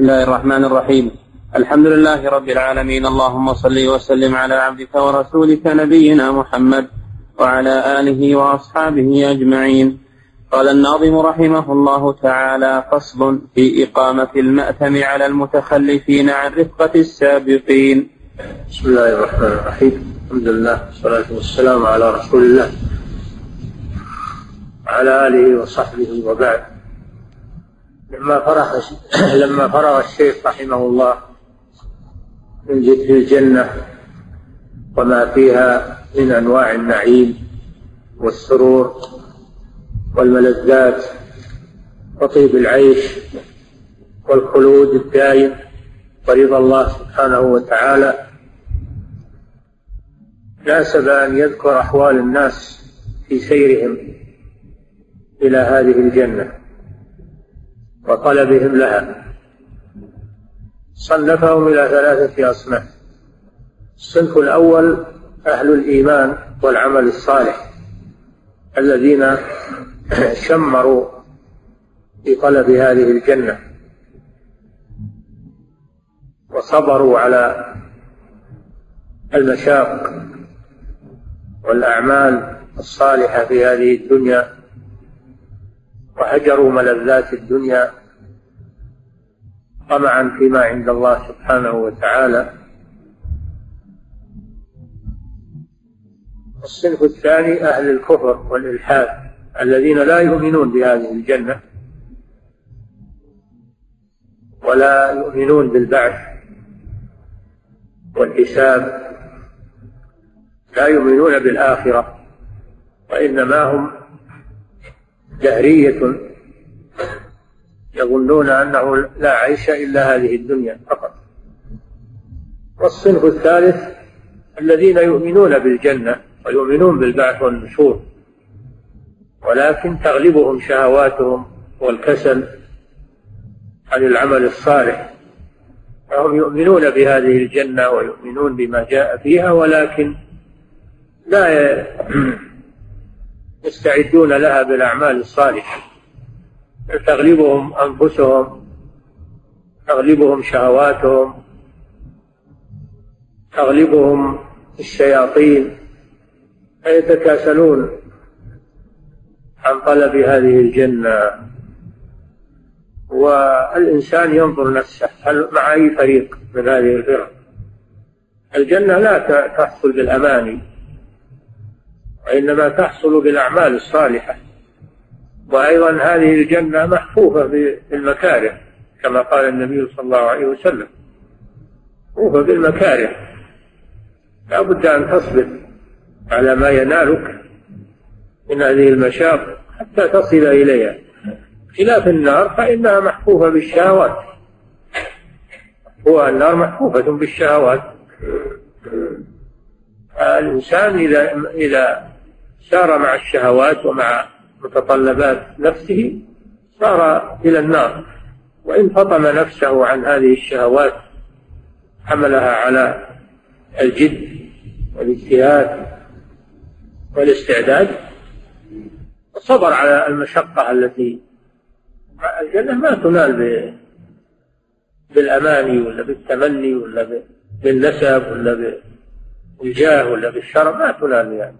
الله الرحمن الرحيم الحمد لله رب العالمين اللهم صل وسلم على عبدك ورسولك نبينا محمد وعلى آله وأصحابه أجمعين قال الناظم رحمه الله تعالى فصل في إقامة المأتم على المتخلفين عن رفقة السابقين بسم الله الرحمن الرحيم الحمد لله والصلاة والسلام على رسول الله وعلى آله وصحبه وبعد لما فرغ لما فرغ الشيخ رحمه الله من ذكر الجنة وما فيها من أنواع النعيم والسرور والملذات وطيب العيش والخلود الدائم ورضا الله سبحانه وتعالى ناسب أن يذكر أحوال الناس في سيرهم إلى هذه الجنة. وطلبهم لها. صنفهم إلى ثلاثة أصناف. الصنف الأول أهل الإيمان والعمل الصالح الذين شمروا في طلب هذه الجنة. وصبروا على المشاق والأعمال الصالحة في هذه الدنيا. وهجروا ملذات الدنيا. طمعا فيما عند الله سبحانه وتعالى. الصنف الثاني أهل الكفر والإلحاد الذين لا يؤمنون بهذه الجنة ولا يؤمنون بالبعث والحساب لا يؤمنون بالآخرة وإنما هم دهرية يظنون أنه لا عيش إلا هذه الدنيا فقط. والصنف الثالث الذين يؤمنون بالجنة ويؤمنون بالبعث والنشور ولكن تغلبهم شهواتهم والكسل عن العمل الصالح. فهم يؤمنون بهذه الجنة ويؤمنون بما جاء فيها ولكن لا يستعدون لها بالأعمال الصالحة. تغلبهم أنفسهم تغلبهم شهواتهم تغلبهم الشياطين فيتكاسلون عن طلب هذه الجنة. والإنسان ينظر نفسه مع أي فريق من هذه الفرق؟ الجنة لا تحصل بالأماني وإنما تحصل بالأعمال الصالحة. وأيضا هذه الجنة محفوفة بالمكاره كما قال النبي صلى الله عليه وسلم. محفوفة بالمكاره لا بد أن تصبر على ما ينالك من هذه المشاق حتى تصل إليها. خلاف النار فإنها محفوفة بالشهوات. هو النار محفوفة بالشهوات. الإنسان إذا إذا سار مع الشهوات ومع متطلبات نفسه صار إلى النار. وإن فطم نفسه عن هذه الشهوات حملها على الجد والاجتهاد والاستعداد وصبر على المشقة التي الجنة ما تنال بالأماني ولا بالتمني ولا بالنسب ولا بالجاه ولا بالشرف ما تنال يعني.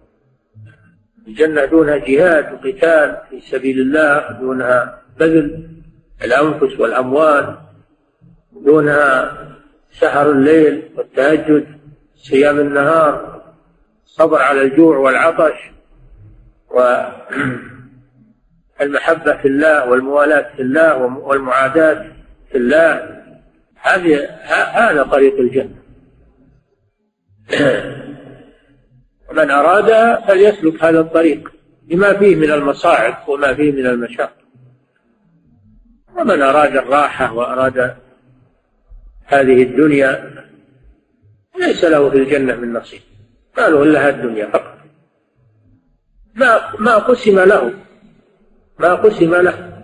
الجنة دونها جهاد وقتال في سبيل الله دونها بذل الأنفس والأموال دونها سهر الليل والتهجد صيام النهار الصبر على الجوع والعطش والمحبة في الله والموالاة في الله والمعاداة في الله. هذا طريق الجنة. ومن أراد فليسلك هذا الطريق بما فيه من المصاعب وما فيه من المشاق ومن أراد الراحة وأراد هذه الدنيا ليس له في الجنة من نصيب. ما له إلا الدنيا فقط. ما ما قسم له ما قسم له.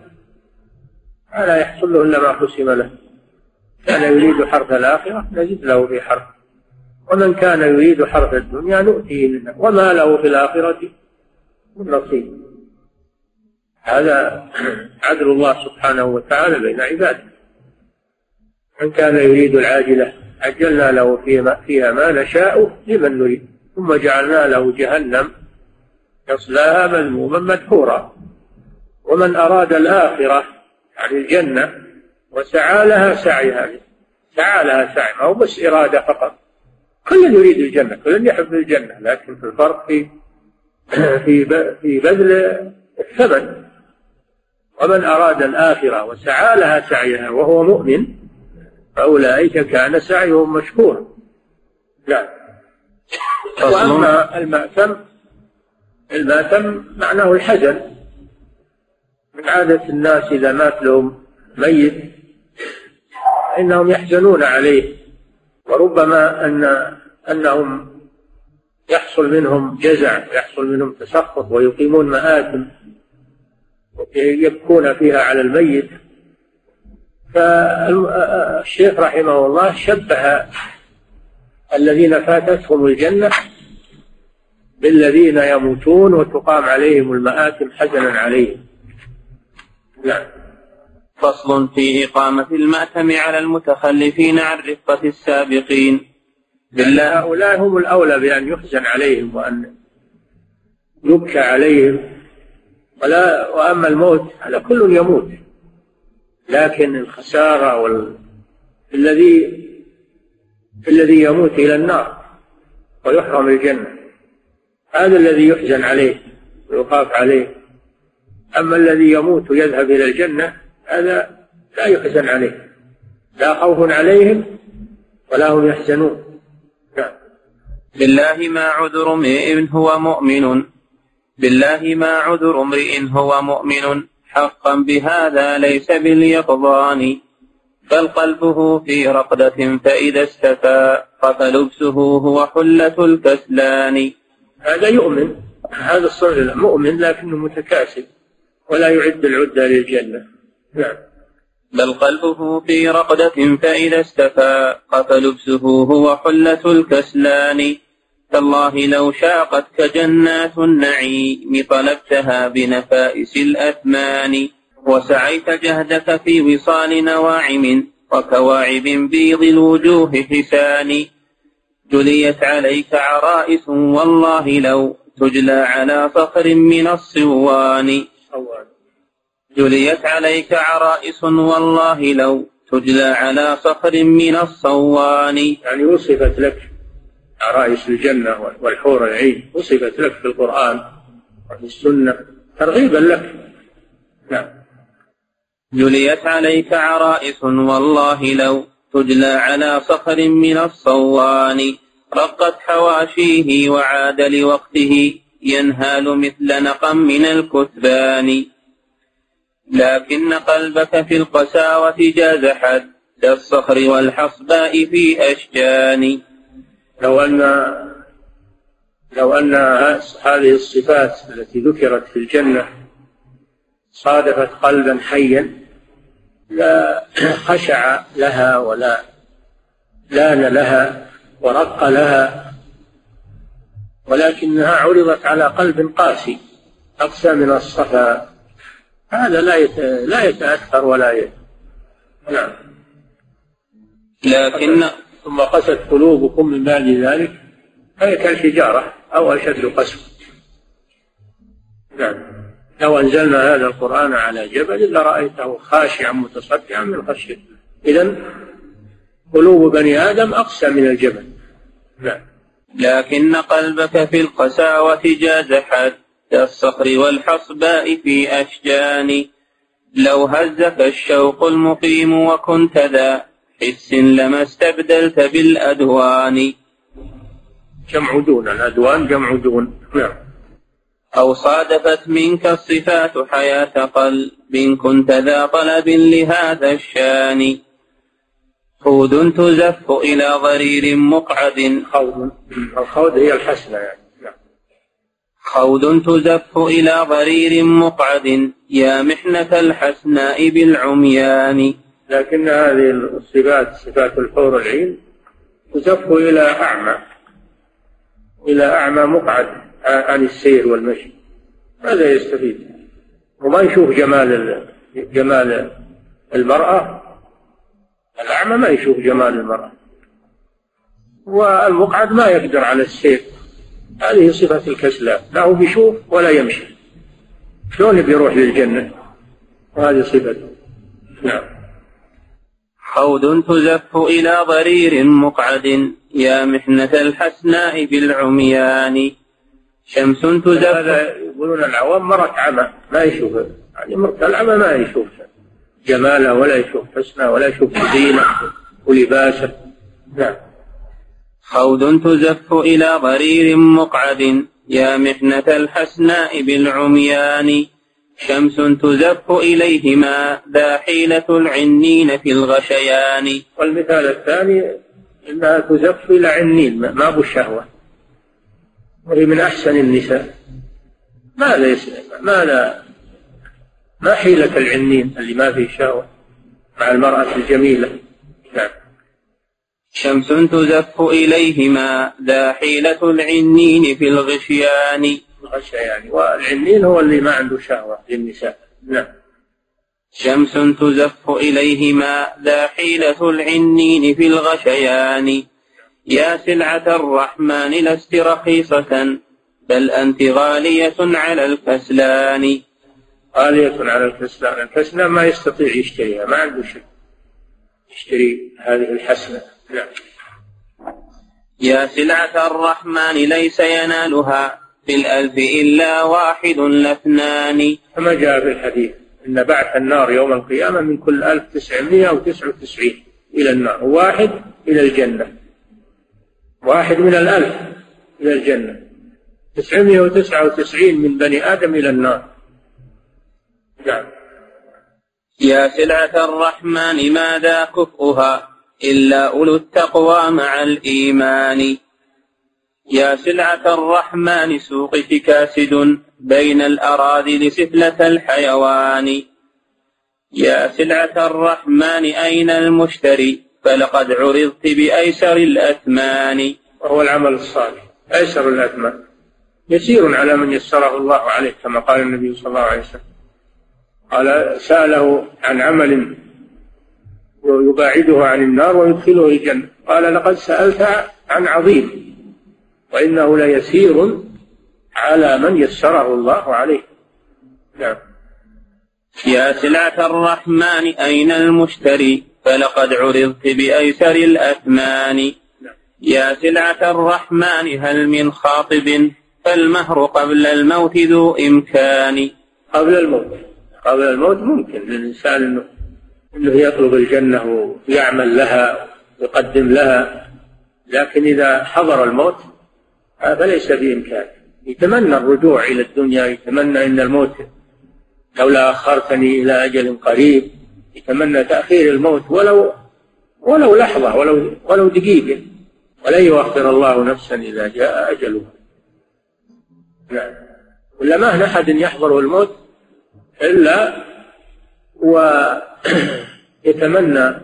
ما يحصل له إلا ما قسم له. كان يريد حرث الآخرة نجد له في حرث. ومن كان يريد حرث الدنيا نؤتيه منها وما له في الآخرة من نصيب. هذا عدل الله سبحانه وتعالى بين عباده. من كان يريد العاجلة عجلنا له فيها ما نشاء لمن نريد. ثم جعلنا له جهنم يصلاها مذموما مدحورا. ومن أراد الآخرة يعني الجنة وسعى لها سعيها سعى لها سعي ما هو بس إرادة فقط. كل يريد الجنة كل يحب الجنة لكن في الفرق في في في بذل الثمن. ومن أراد الآخرة وسعى لها سعيها وهو مؤمن فأولئك كان سعيهم مشكورا. لا. وأما المأثم المأثم معناه الحزن. من عادة الناس إذا مات لهم ميت إنهم يحزنون عليه. وربما أن أنهم يحصل منهم جزع يحصل منهم تسخط ويقيمون مآثم يبكون فيها على الميت. فالشيخ رحمه الله شبه الذين فاتتهم الجنة بالذين يموتون وتقام عليهم المآتم حزنا عليهم. نعم. فصل في إقامة المأتم على المتخلفين عن رفقة السابقين. بالله هؤلاء هم الأولى بأن يحزن عليهم وأن يبكى عليهم. ولا وأما الموت على كل يموت. لكن الخسارة وال... الذي الذي يموت إلى النار ويحرم الجنة. هذا الذي يحزن عليه ويخاف عليه. أما الذي يموت ويذهب إلى الجنة هذا لا يحزن عليه. لا خوف عليهم ولا هم يحزنون. نعم. بالله ما عذر امرئ هو مؤمن. بالله ما عذر امرئ هو مؤمن. حقا بهذا ليس باليقظان. بل قلبه في رقدة فإذا استفى. فلبسه هو حلة الكسلان. هذا يؤمن. هذا الصغير مؤمن لكنه متكاسل. ولا يعد العدة للجنة. نعم. بل قلبه في رقدة فإذا استفى فلبسه هو حلة الكسلان. تالله لو شاقتك جنات النعيم طلبتها بنفائس الأثمان. وسعيت جهدك في وصال نواعم وكواعب بيض الوجوه حسان. جليت عليك عرائس والله لو تجلى على صخر من الصوان. جليت عليك عرائس والله لو تجلى على صخر من الصوان. يعني وصفت لك عرائس الجنة والحور العين وصفت لك في القرآن وفي السنة ترغيبا لك. نعم. جليت عليك عرائس والله لو تجلى على صخر من الصوان. رقت حواشيه وعاد لوقته ينهال مثل نقم من الكثبان لكن قلبك في القساوة جاز حد الصخر والحصباء في أشجان. لو أن لو أن هذه الصفات التي ذكرت في الجنة صادفت قلبا حيا لا خشع لها ولا لأن لها ورق لها ولكنها عرضت على قلب قاسي أقسى من الصفا. هذا لا لا يتأثر ولا ي... نعم. لكن ثم قست قلوبكم من بعد ذلك فهي كالحجارة أو أشد قسوة. نعم. لو أنزلنا هذا القرآن على جبل لرأيته خاشعا متصدعا من خشية إذا قلوب بني آدم أقسى من الجبل. نعم. لكن قلبك في القساوة جاز حد. الصخر والحصباء في أشجان. لو هزك الشوق المقيم وكنت ذا حس لما استبدلت بالأدوان. جمع دون الأدوان جمع دون. نعم. أو صادفت منك الصفات حياة قلب كنت ذا طلب لهذا الشان. خود تزف إلى ضرير مقعد. خوض الخوض هي الحسنة يعني. خود تزف إلى ضرير مقعد. يا محنة الحسناء بالعميان. لكن هذه الصفات صفات الحور العين تزف إلى أعمى إلى أعمى مقعد عن السير والمشي. ماذا يستفيد؟ وما يشوف جمال جمال المرأة؟ الأعمى ما يشوف جمال المرأة. والمقعد ما يقدر على السير. هذه صفة الكسلان لا هو بيشوف ولا يمشي. شلون بيروح للجنة؟ وهذه صفته نعم. حوض تزف إلى ضرير مقعد يا محنة الحسناء بالعميان. شمس تزف. هذا يقولون العوام مرت عمى ما يشوف. يعني مرت العمى ما يشوف. جماله ولا يشوف حسنه ولا يشوف زينه ولباسه. نعم. خوض تزف إلى ضرير مقعد يا محنة الحسناء بالعميان. شمس تزف إليهما ذا حيلة العنين في الغشيان. والمثال الثاني إنها تزف إلى عنين ما أبو الشهوة. وهي من أحسن النساء. ماذا ماذا ما حيلة العنين اللي ما فيه شهوة مع المرأة الجميلة. شمس تزف إليهما ذا حيلة العنين في الغشيان. الغشيان والعنين هو اللي ما عنده شهوة للنساء. نعم. شمس تزف إليهما ذا حيلة العنين في الغشيان. يا سلعة الرحمن لست رخيصة بل أنت غالية على الكسلان. غالية على الكسلان. الكسلان ما يستطيع يشتريها ما عنده شيء. يشتري هذه الحسنة. نعم يا سلعة الرحمن ليس ينالها في الألف إلا واحد لاثنان. كما جاء في الحديث إن بعث النار يوم القيامة من كل ألف تسعمائة وتسعة وتسعين إلى النار وواحد إلى الجنة. واحد من الألف إلى الجنة. تسعمائة وتسعة وتسعين من بني آدم إلى النار. نعم. يا سلعة الرحمن ماذا كفؤها؟ إلا أولو التقوى مع الإيمان. يا سلعة الرحمن سوقك كاسد بين الأراذل سفلة الحيوان. يا سلعة الرحمن أين المشتري؟ فلقد عرضت بأيسر الأثمان. وهو العمل الصالح. أيسر الأثمان. يسير على من يسره الله عليه كما قال النبي صلى الله عليه وسلم. قال سأله عن عمل يباعده عن النار ويدخله الجنة. قال لقد سألت عن عظيم وإنه ليسير على من يسره الله عليه. نعم. يا سلعة الرحمن أين المشتري؟ فلقد عرضت بأيسر الأثمان. نعم. يا سلعة الرحمن هل من خاطب؟ فالمهر قبل الموت ذو إمكان. قبل الموت. قبل الموت ممكن للإنسان أنه أنه يطلب الجنة ويعمل لها ويقدم لها لكن إذا حضر الموت هذا ليس بإمكانه. يتمنى الرجوع إلى الدنيا يتمنى أن الموت لولا أخرتني إلى أجل قريب يتمنى تأخير الموت ولو ولو لحظة ولو ولو دقيقة. ولن يؤخر الله نفسا إذا جاء أجلها. نعم. ولا ما أحد يحضره الموت إلا ويتمنى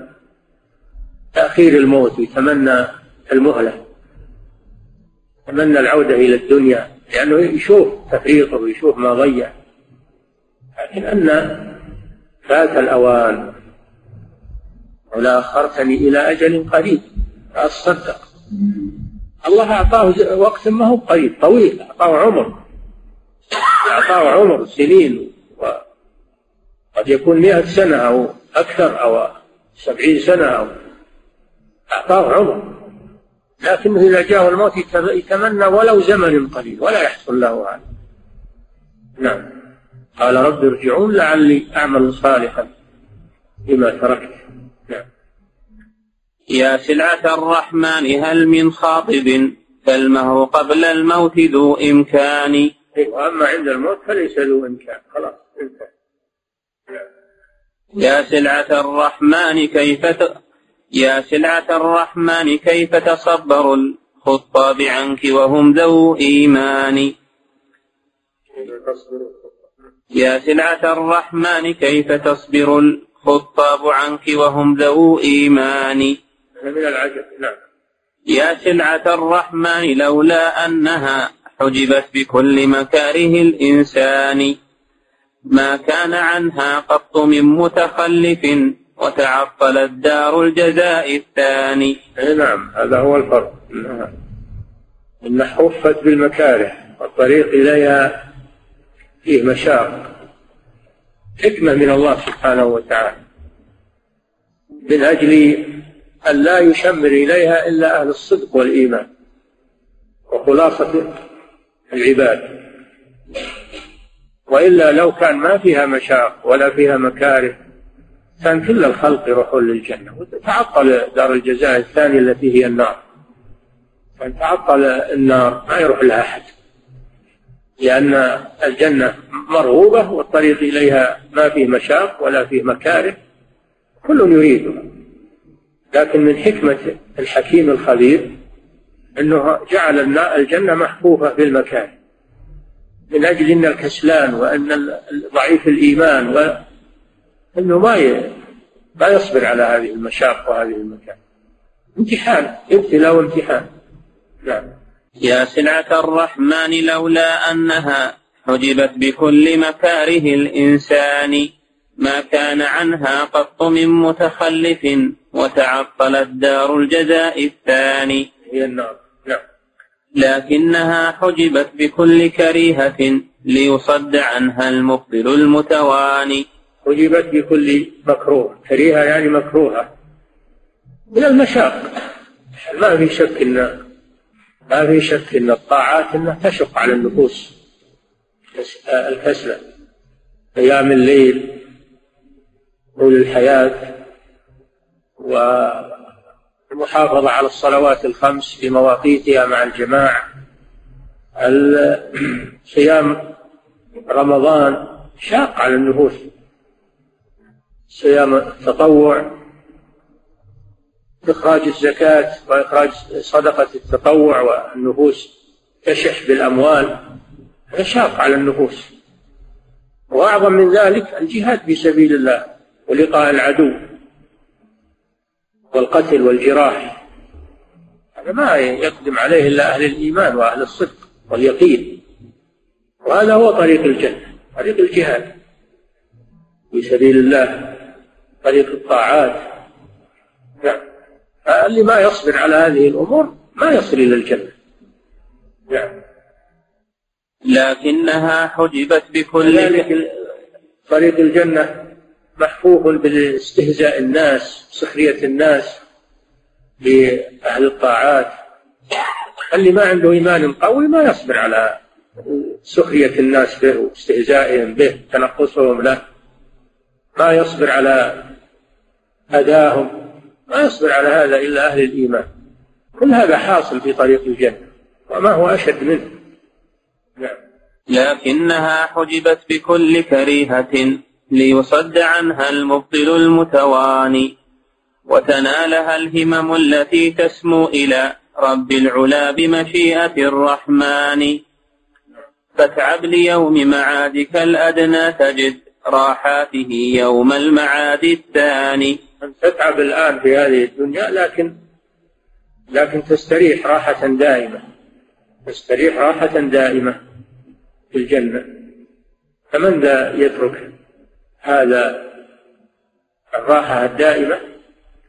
تأخير الموت ويتمنى المهلة. يتمنى العودة إلى الدنيا لأنه يشوف تفريطه ويشوف ما ضيع. لكن أن فات الأوان ولا أخرتني إلى أجل قريب. فأصدق الله أعطاه وقت ما هو قريب طويل أعطاه عمر. أعطاه عمر سنين. قد يكون مئة سنة أو أكثر أو سبعين سنة أو أعطاه عمر. لكنه إذا جاءه الموت يتمنى ولو زمن قليل ولا يحصل له هذا نعم. قال رب ارجعون لعلي أعمل صالحا بما تركت. نعم. يا سلعة الرحمن هل من خاطب؟ فالمهر قبل الموت ذو إمكان. وأما عند الموت فليس ذو إمكان. خلاص انتهى. يا سلعة الرحمن كيف ت... يا سلعة الرحمن كيف تصبر الخطاب عنك وهم ذو إيمان؟ يا سلعة الرحمن كيف تصبر الخطاب عنك وهم ذو إيمان؟ من العجب نعم. يا سلعة الرحمن لولا أنها حجبت بكل مكاره الإنسان. ما كان عنها قط من متخلف وتعطلت دار الجزاء الثاني. نعم هذا هو الفرق. إن حفت بالمكاره والطريق إليها فيه مشاق. حكمة من الله سبحانه وتعالى. من أجل أن لا يشمر إليها إلا أهل الصدق والإيمان. وخلاصة العباد. وإلا لو كان ما فيها مشاق ولا فيها مكاره كان كل الخلق يروحون للجنة. وتعطل دار الجزاء الثانية التي هي النار. كان تعطل النار ما يروح لها أحد. لأن الجنة مرغوبة والطريق إليها ما فيه مشاق ولا فيه مكاره. كل يريدها لكن من حكمة الحكيم الخبير أنه جعل الجنة محفوفة بالمكاره من أجل أن الكسلان وأن ضعيف الإيمان و أنه ما ما يصبر على هذه المشاق وهذه المكان. امتحان ابتلاء وامتحان. نعم. يا سلعة الرحمن لولا أنها حجبت بكل مكاره الإنسان ما كان عنها قط من متخلف وتعطلت دار الجزاء الثاني. هي النار. لكنها حجبت بكل كريهة ليصد عنها المبطل المتواني. حجبت بكل مكروه. كريهة يعني مكروهة. من المشاق. ما في شك ان ما في شك إن الطاعات إنها تشق على النفوس. الكسلة قيام الليل طول الحياة والمحافظة على الصلوات الخمس في مواقيتها مع الجماعة. صيام رمضان شاق على النفوس. صيام التطوع إخراج الزكاة وإخراج صدقة التطوع والنفوس تشح بالأموال هذا شاق على النفوس. وأعظم من ذلك الجهاد في سبيل الله ولقاء العدو. والقتل والجراح. هذا ما يقدم عليه إلا أهل الإيمان وأهل الصدق واليقين. وهذا هو طريق الجنة. طريق الجهاد. في سبيل الله. طريق الطاعات. نعم. اللي ما يصبر على هذه الأمور ما يصل إلى الجنة. نعم. لكنها حجبت بكل طريق الجنة. محفوف بالاستهزاء الناس سخرية الناس بأهل الطاعات. اللي ما عنده إيمان قوي ما يصبر على سخرية الناس به واستهزائهم به تنقصهم له. ما يصبر على أذاهم ما يصبر على هذا إلا أهل الإيمان. كل هذا حاصل في طريق الجنة وما هو أشد منه. نعم. لكنها حجبت بكل كريهة. ليصد عنها المبطل المتواني وتنالها الهمم التي تسمو إلى رب العلا بمشيئة الرحمن. فاتعب ليوم معادك الأدنى تجد راحاته يوم المعاد الثاني. أن تتعب الآن في هذه الدنيا لكن لكن تستريح راحة دائمة. تستريح راحة دائمة في الجنة. فمن ذا يترك هذا الراحة الدائمة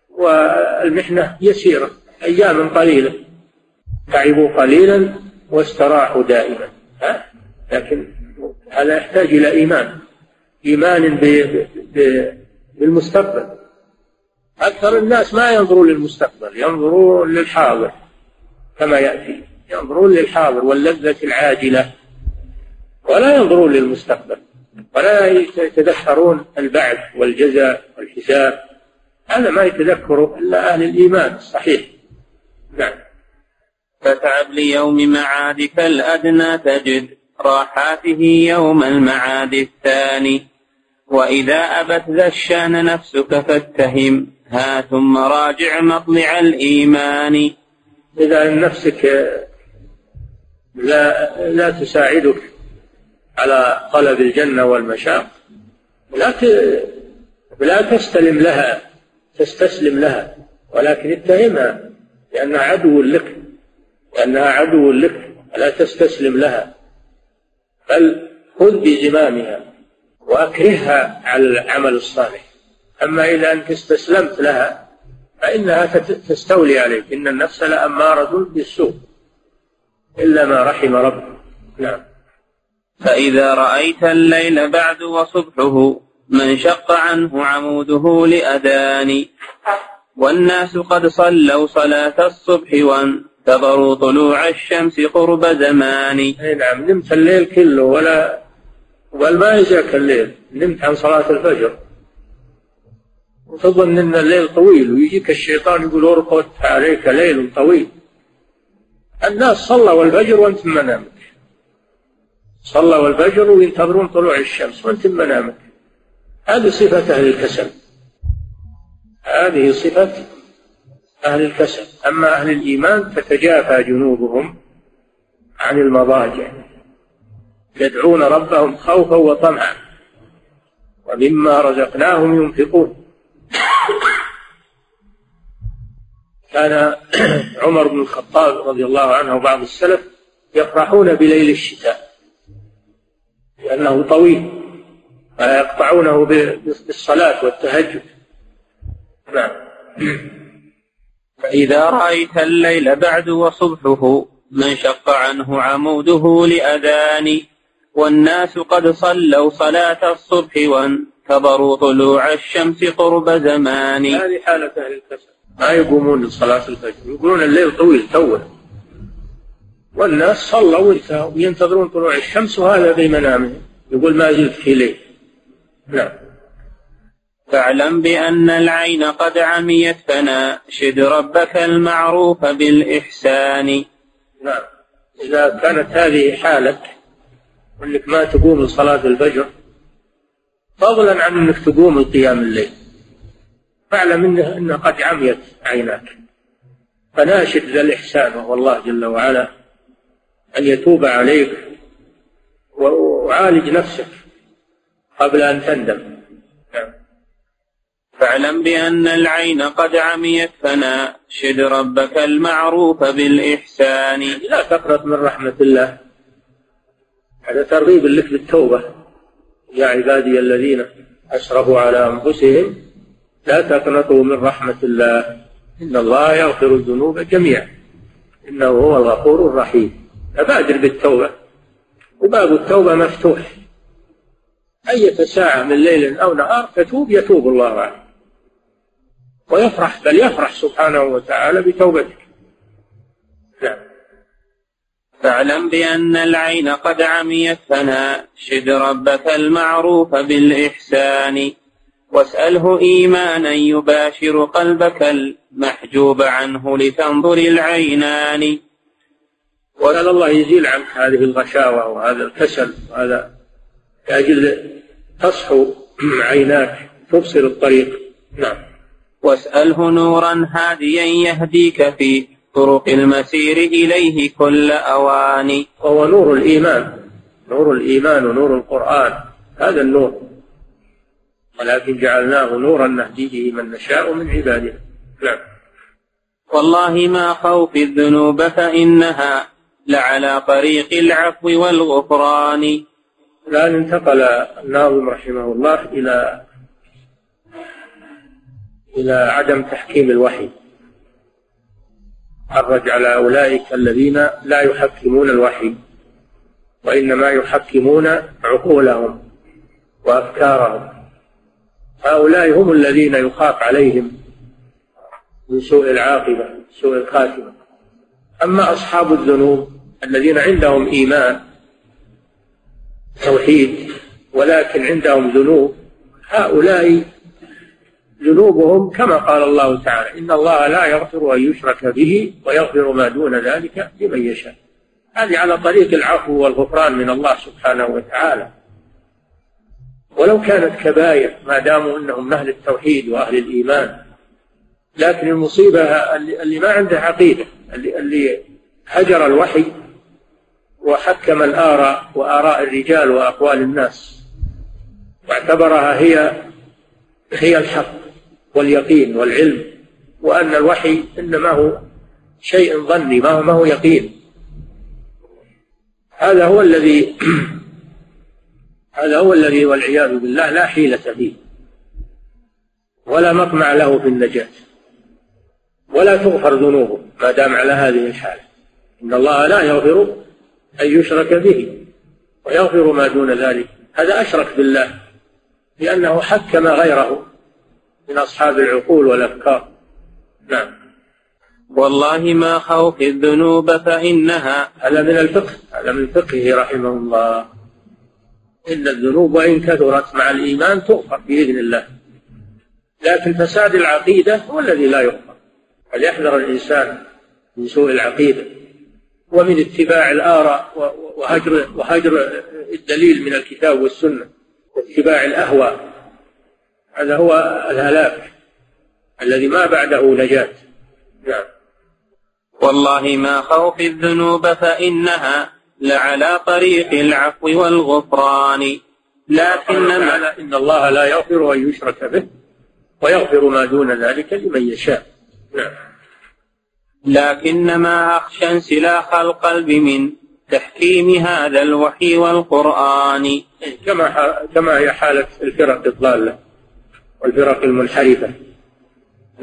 والمحنة يسيرة أيام قليلة. تعبوا قليلا واستراحوا دائما ها؟ لكن هذا يحتاج إلى إيمان. إيمان بالمستقبل. أكثر الناس ما ينظرون للمستقبل ينظرون للحاضر كما يأتي. ينظرون للحاضر واللذة العاجلة ولا ينظرون للمستقبل. ولا يتذكرون البعث والجزاء والحساب. هذا ما يتذكره إلا أهل الإيمان الصحيح نعم. فتعب ليوم معادك الأدنى تجد راحاته يوم المعاد الثاني. وإذا أبت ذا الشان نفسك فاتهم. ها ثم راجع مطلع الإيمان. إذا نفسك لا لا تساعدك على طلب الجنة والمشاق لا لا تستلم لها تستسلم لها ولكن اتهمها لأنها عدو لك لأنها عدو لك لا تستسلم لها. بل خذ بزمامها وأكرهها على العمل الصالح. أما إذا أنت استسلمت لها فإنها تستولي عليك. إن النفس لأمارة بالسوء إلا ما رحم ربك. نعم. فإذا رأيت الليل بعد وصبحه من شق عنه عموده لأذان. والناس قد صلوا صلاة الصبح وانتظروا طلوع الشمس قرب زمان. أي نعم نمت الليل كله ولا وقال ما يجاك الليل نمت عن صلاة الفجر. وتظن إن الليل طويل ويجيك الشيطان يقول ارقد عليك ليل طويل. الناس صلوا الفجر وانت منامك صلوا الفجر وينتظرون طلوع الشمس وانت منامك هذه صفة أهل الكسل. هذه صفة أهل الكسل. أما أهل الإيمان تتجافى جنوبهم عن المضاجع. يدعون ربهم خوفا وطمعا. ومما رزقناهم ينفقون. كان عمر بن الخطاب رضي الله عنه وبعض السلف يفرحون بليل الشتاء. لأنه طويل فيقطعونه بالصلاة والتهجد. نعم. فإذا رأيت الليل بعد وصبحه من شق عنه عموده لأذان والناس قد صلوا صلاة الصبح وانتظروا طلوع الشمس قرب زمان. هذه حالة أهل الكسل. ما يقومون لصلاة الفجر يقولون الليل طويل توه. والناس صلوا وانتهوا وينتظرون طلوع الشمس وهذا في منامهم. يقول ما زلت في ليل. نعم. فاعلم بأن العين قد عميت فناشد ربك المعروف بالإحسان. نعم. إذا كانت هذه حالك وانك ما تقوم لصلاة الفجر فضلا عن أنك تقوم لقيام الليل. فاعلم انه قد عميت عيناك. فناشد ذا الإحسان وهو الله جل وعلا أن يتوب عليك وعالج نفسك قبل أن تندم. نعم. فاعلم بأن العين قد عميت فناشد ربك المعروف بالإحسان. لا تقنط من رحمة الله. هذا ترغيب لك بالتوبة. يا عبادي الذين أسرفوا على أنفسهم لا تقنطوا من رحمة الله. إن الله يغفر الذنوب جميعا. إنه هو الغفور الرحيم. فبادر بالتوبة. وباب التوبة مفتوح. أية ساعة من ليل أو نهار تتوب يتوب الله عليك. ويفرح بل يفرح سبحانه وتعالى بتوبتك. نعم. فاعلم بأن العين قد عميت فناشد ربك المعروف بالإحسان. واسأله إيمانا يباشر قلبك المحجوب عنه لتنظر العينان. وسأل الله يزيل عنك هذه الغشاوة وهذا الكسل وهذا لأجل تصحو عيناك تبصر الطريق. نعم. واسأله نورا هاديا يهديك في طرق المسير إليه كل أوان وهو نور الإيمان نور الإيمان ونور القرآن هذا النور. ولكن جعلناه نورا نهدي به من نشاء من عبادنا نعم. والله ما خوف الذنوب فإنها لعلى طريق العفو والغفران. الآن انتقل الناظم رحمه الله إلى إلى عدم تحكيم الوحي. حرج على أولئك الذين لا يحكمون الوحي وإنما يحكمون عقولهم وأفكارهم. هؤلاء هم الذين يخاف عليهم من سوء العاقبة سوء الخاتمة. أما أصحاب الذنوب الذين عندهم إيمان توحيد ولكن عندهم ذنوب هؤلاء ذنوبهم كما قال الله تعالى إن الله لا يغفر أن يشرك به ويغفر ما دون ذلك لمن يشاء. هذه على طريق العفو والغفران من الله سبحانه وتعالى. ولو كانت كبائر ما داموا إنهم أهل التوحيد وأهل الإيمان لكن المصيبة اللي ما عنده عقيدة. اللي, هجر الوحي وحكم الآراء وآراء الرجال وأقوال الناس. واعتبرها هي هي الحق واليقين والعلم وأن الوحي إنما هو شيء ظني ما هو يقين. هذا هو الذي هذا هو الذي والعياذ بالله لا حيلة فيه ولا مطمع له في النجاة. ولا تغفر ذنوبه ما دام على هذه الحالة إن الله لا يغفر أن يشرك به ويغفر ما دون ذلك. هذا أشرك بالله لأنه حكم غيره من أصحاب العقول والأفكار. نعم. والله ما خوف الذنوب فإنها هذا من الفقه. هذا من فقهه رحمه الله. إن الذنوب وإن كثرت مع الإيمان تغفر بإذن الله. لكن فساد العقيدة هو الذي لا يغفر. فليحذر الإنسان من سوء العقيدة ومن اتباع الآراء وهجر وهجر الدليل من الكتاب والسنة واتباع الأهواء. هذا هو الهلاك الذي ما بعده نجاة. نعم. والله ما خوف الذنوب فإنها لعلى طريق العفو والغفران. لكنما إن الله لا يغفر أن يشرك به ويغفر ما دون ذلك لمن يشاء. نعم أخشى انسلاخ القلب من تحكيم هذا الوحي والقرآن. كما كما هي حالة الفرق الضالة والفرق المنحرفة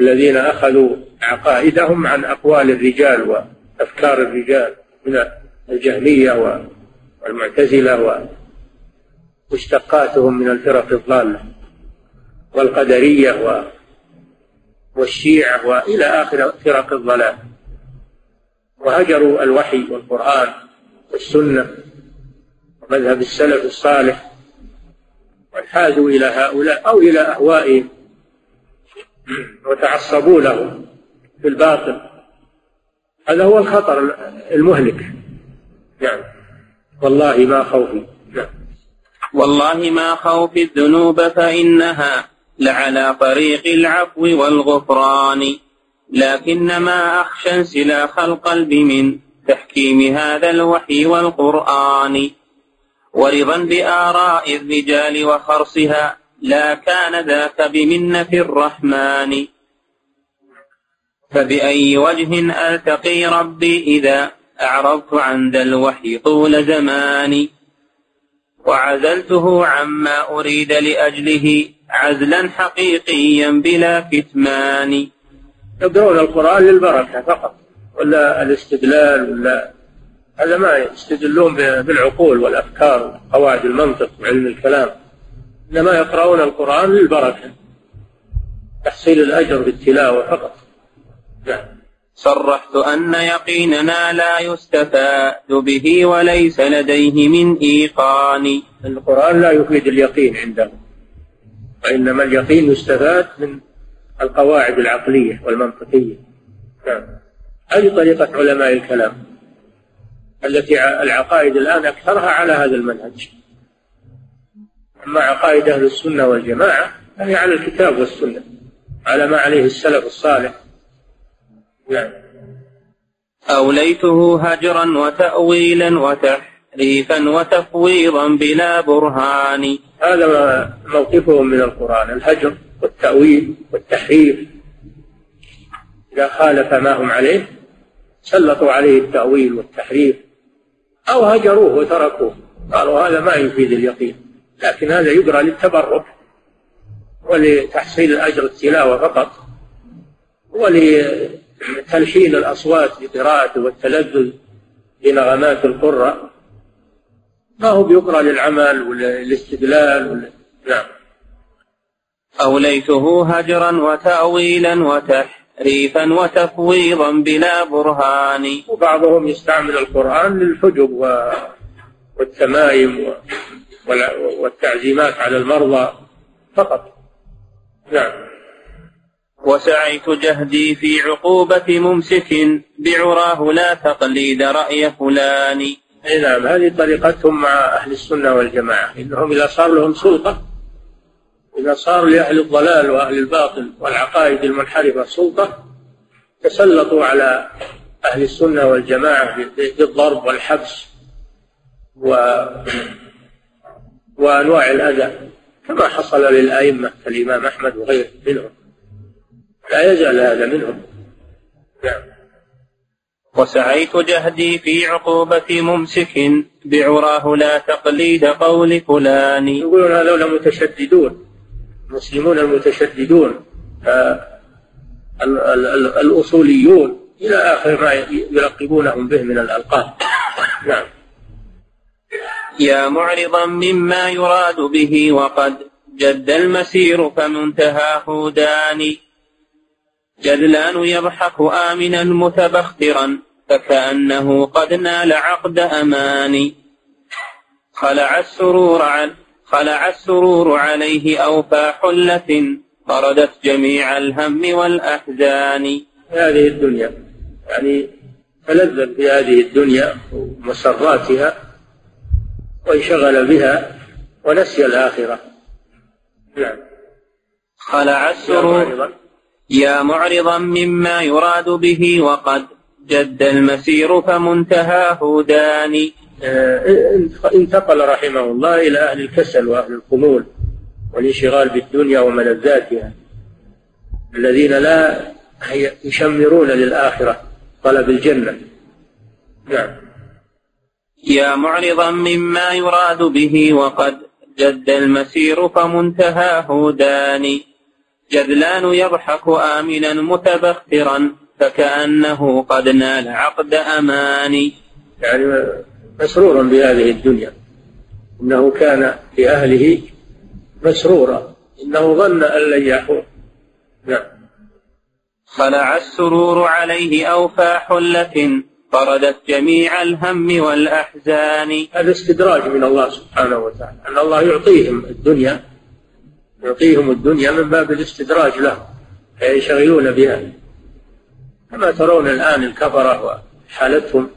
الذين أخذوا عقائدهم عن أقوال الرجال وأفكار الرجال من الجهمية والمعتزلة ومشتقاتهم من الفرق الضالة والقدرية والشيعة وإلى آخر فرق الضلال. وهجروا الوحي والقرآن والسنة ومذهب السلف الصالح وانحازوا إلى هؤلاء أو إلى أهوائهم وتعصبوا له في الباطل. هذا هو الخطر المهلك. نعم. والله ما خوفي. نعم. والله ما خوف الذنوب فإنها لعلى طريق العفو والغفران. لكنما أخشى انسلاخ القلب من تحكيم هذا الوحي والقرآن. ورضا بآراء الرجال وخرصها لا كان ذاك بمنة الرحمن. فبأي وجه ألتقي ربي إذا أعرضت عن ذا الوحي طول زماني وعزلته عما أريد لأجله عزلا حقيقيا بلا كتمان. يقرؤون القرآن للبركة فقط ولا الاستدلال ولا هذا ما يستدلون بالعقول والأفكار وقواعد المنطق وعلم الكلام. إنما يقرؤون القرآن للبركة تحصيل الأجر بالتلاوة فقط. نعم. صرحت أن يقيننا لا يستفاد به وليس لديه من إيقان. القرآن لا يفيد اليقين عنده وإنما اليقين يستفاد من القواعد العقلية والمنطقية. نعم. هذه طريقة علماء الكلام التي العقائد الآن أكثرها على هذا المنهج؟ أما عقائد أهل السنة والجماعة فهي على الكتاب والسنة على ما عليه السلف الصالح. نعم. أوليته هجرا وتأويلا وتحريفا وتفويضا بلا برهان. هذا موقفهم من القرآن الهجر والتأويل والتحريف. إذا خالف ما هم عليه سلطوا عليه التأويل والتحريف أو هجروه وتركوه. قالوا هذا ما يفيد اليقين لكن هذا يقرأ للتبرك ولتحصيل أجر التلاوة فقط ولتلحين الأصوات بقراءته والتلذذ بنغمات القرة ما هو بيقرأ للعمل والاستدلال ولا نعم. أوليته هجرا وتأويلا وتحريفا وتفويضا بلا برهان. وبعضهم يستعمل القرآن للحجب والتمايم والتعزيمات على المرضى فقط. نعم. وسعيت جهدي في عقوبة ممسك بعراه لا تقليد رأي فلان. اي نعم هذه طريقتهم مع أهل السنة والجماعة. إنهم إذا صار لهم سلطة إذا صار لأهل الضلال وأهل الباطل والعقائد المنحرفة سلطة تسلطوا على أهل السنة والجماعة بالضرب والحبس و وأنواع الأذى كما حصل للأئمة كالامام أحمد وغيره منهم. لا يزال هذا منهم. نعم. وسعيت جهدي في عقوبة ممسك بعراه لا تقليد قول فلان. يقولون هذول متشددون المسلمون المتشددون الأصوليون إلى آخر ما يلقبونهم به من الألقاب. نعم. يا معرضا مما يراد به وقد جد المسير فمنتهاه داني جذلان يضحك آمنا متبخترا فكأنه قد نال عقد أمان خلع السرور عن خلع السرور عليه أوفى حلة طردت جميع الهم والأحزان. هذه الدنيا يعني تلذذ بهذه الدنيا ومسراتها وانشغل بها ونسي الآخرة. نعم. خلع السرور يا معرضا مما يراد به وقد جد المسير فمنتهاه داني انتقل رحمه الله إلى أهل الكسل وأهل الخمول والانشغال بالدنيا وملذاتها الذين لا يشمرون للآخرة طلب الجنة. نعم. يا معرضا مما يراد به وقد جد المسير فمنتهاه داني جذلان يضحك آمنا متبخترا فكأنه قد نال عقد أمان يعني مسرورا بهذه الدنيا. إنه كان في أهله مسرورا. إنه ظن أن لن يحور. نعم. خلع السرور عليه أوفى حلة طردت جميع الهم والأحزان. هذا استدراج من الله سبحانه وتعالى أن الله يعطيهم الدنيا يعطيهم الدنيا من باب الاستدراج لهم فينشغلون بها. كما ترون الآن الكفرة وحالتهم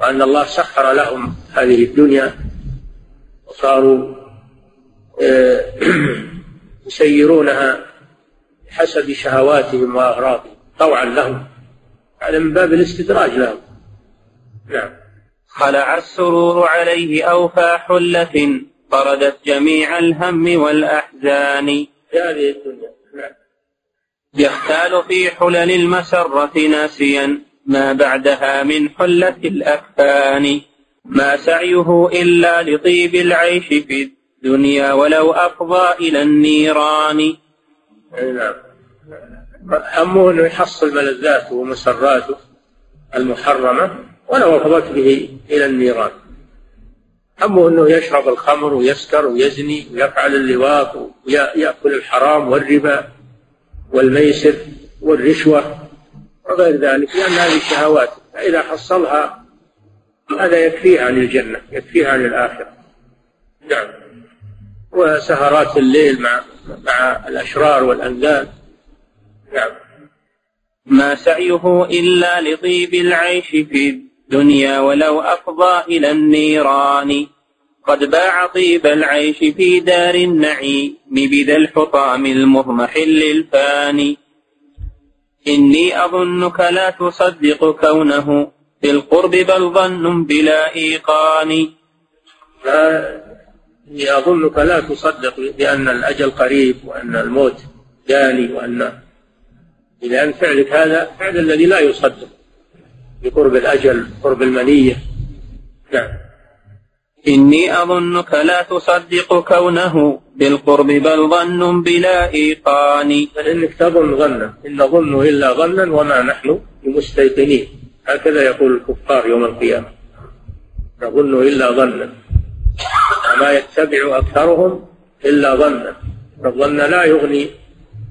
وأن الله سخر لهم هذه الدنيا وصاروا آه، يسيرونها حسب شهواتهم وأغراضهم طوعا لهم. هذا من باب الاستدراج لهم. نعم. خلع السرور عليه أوفى حلة. طردت جميع الهم والأحزان. هذه الدنيا. نعم. يختال في حلل المسرة ناسيا. ما بعدها من حلة الأكفان. ما سعيه إلا لطيب العيش في الدنيا ولو أفضى إلى النيران. نعم. همه أنه يحصل ملذاته ومسراته المحرمة ولو أفضت به إلى النيران. همه أنه يشرب الخمر ويسكر ويزني ويفعل اللواط ويأكل الحرام والربا والميسر والرشوة وغير ذلك لأن هذه شهوات فإذا حصلها هذا يكفيه عن الجنة يكفيه عن الآخرة نعم. وسهرات الليل مع مع الأشرار والأنداد نعم. ما سعيه إلا لطيب العيش في الدنيا ولو أفضى إلى النيران. قد باع طيب العيش في دار النعيم بذا الحطام المضمحل الفاني إني أظنك لا تصدق كونه في القرب بل ظن بلا إيقان. إني أظنك لا تصدق بأن الأجل قريب وأن الموت جاني وأن لأن فعلك هذا فعل الذي لا يصدق. بقرب الأجل قرب المنية. نعم. إني أظنك لا تصدق كونه بالقرب بل ظن بلا إيقان. بل إنك تظن ظنا. إن نظن إلا ظنا وما نحن بمستيقنين. هكذا يقول الكفار يوم القيامة. نظن إلا ظنا. وما يتبع أكثرهم إلا ظنا. الظن لا يغني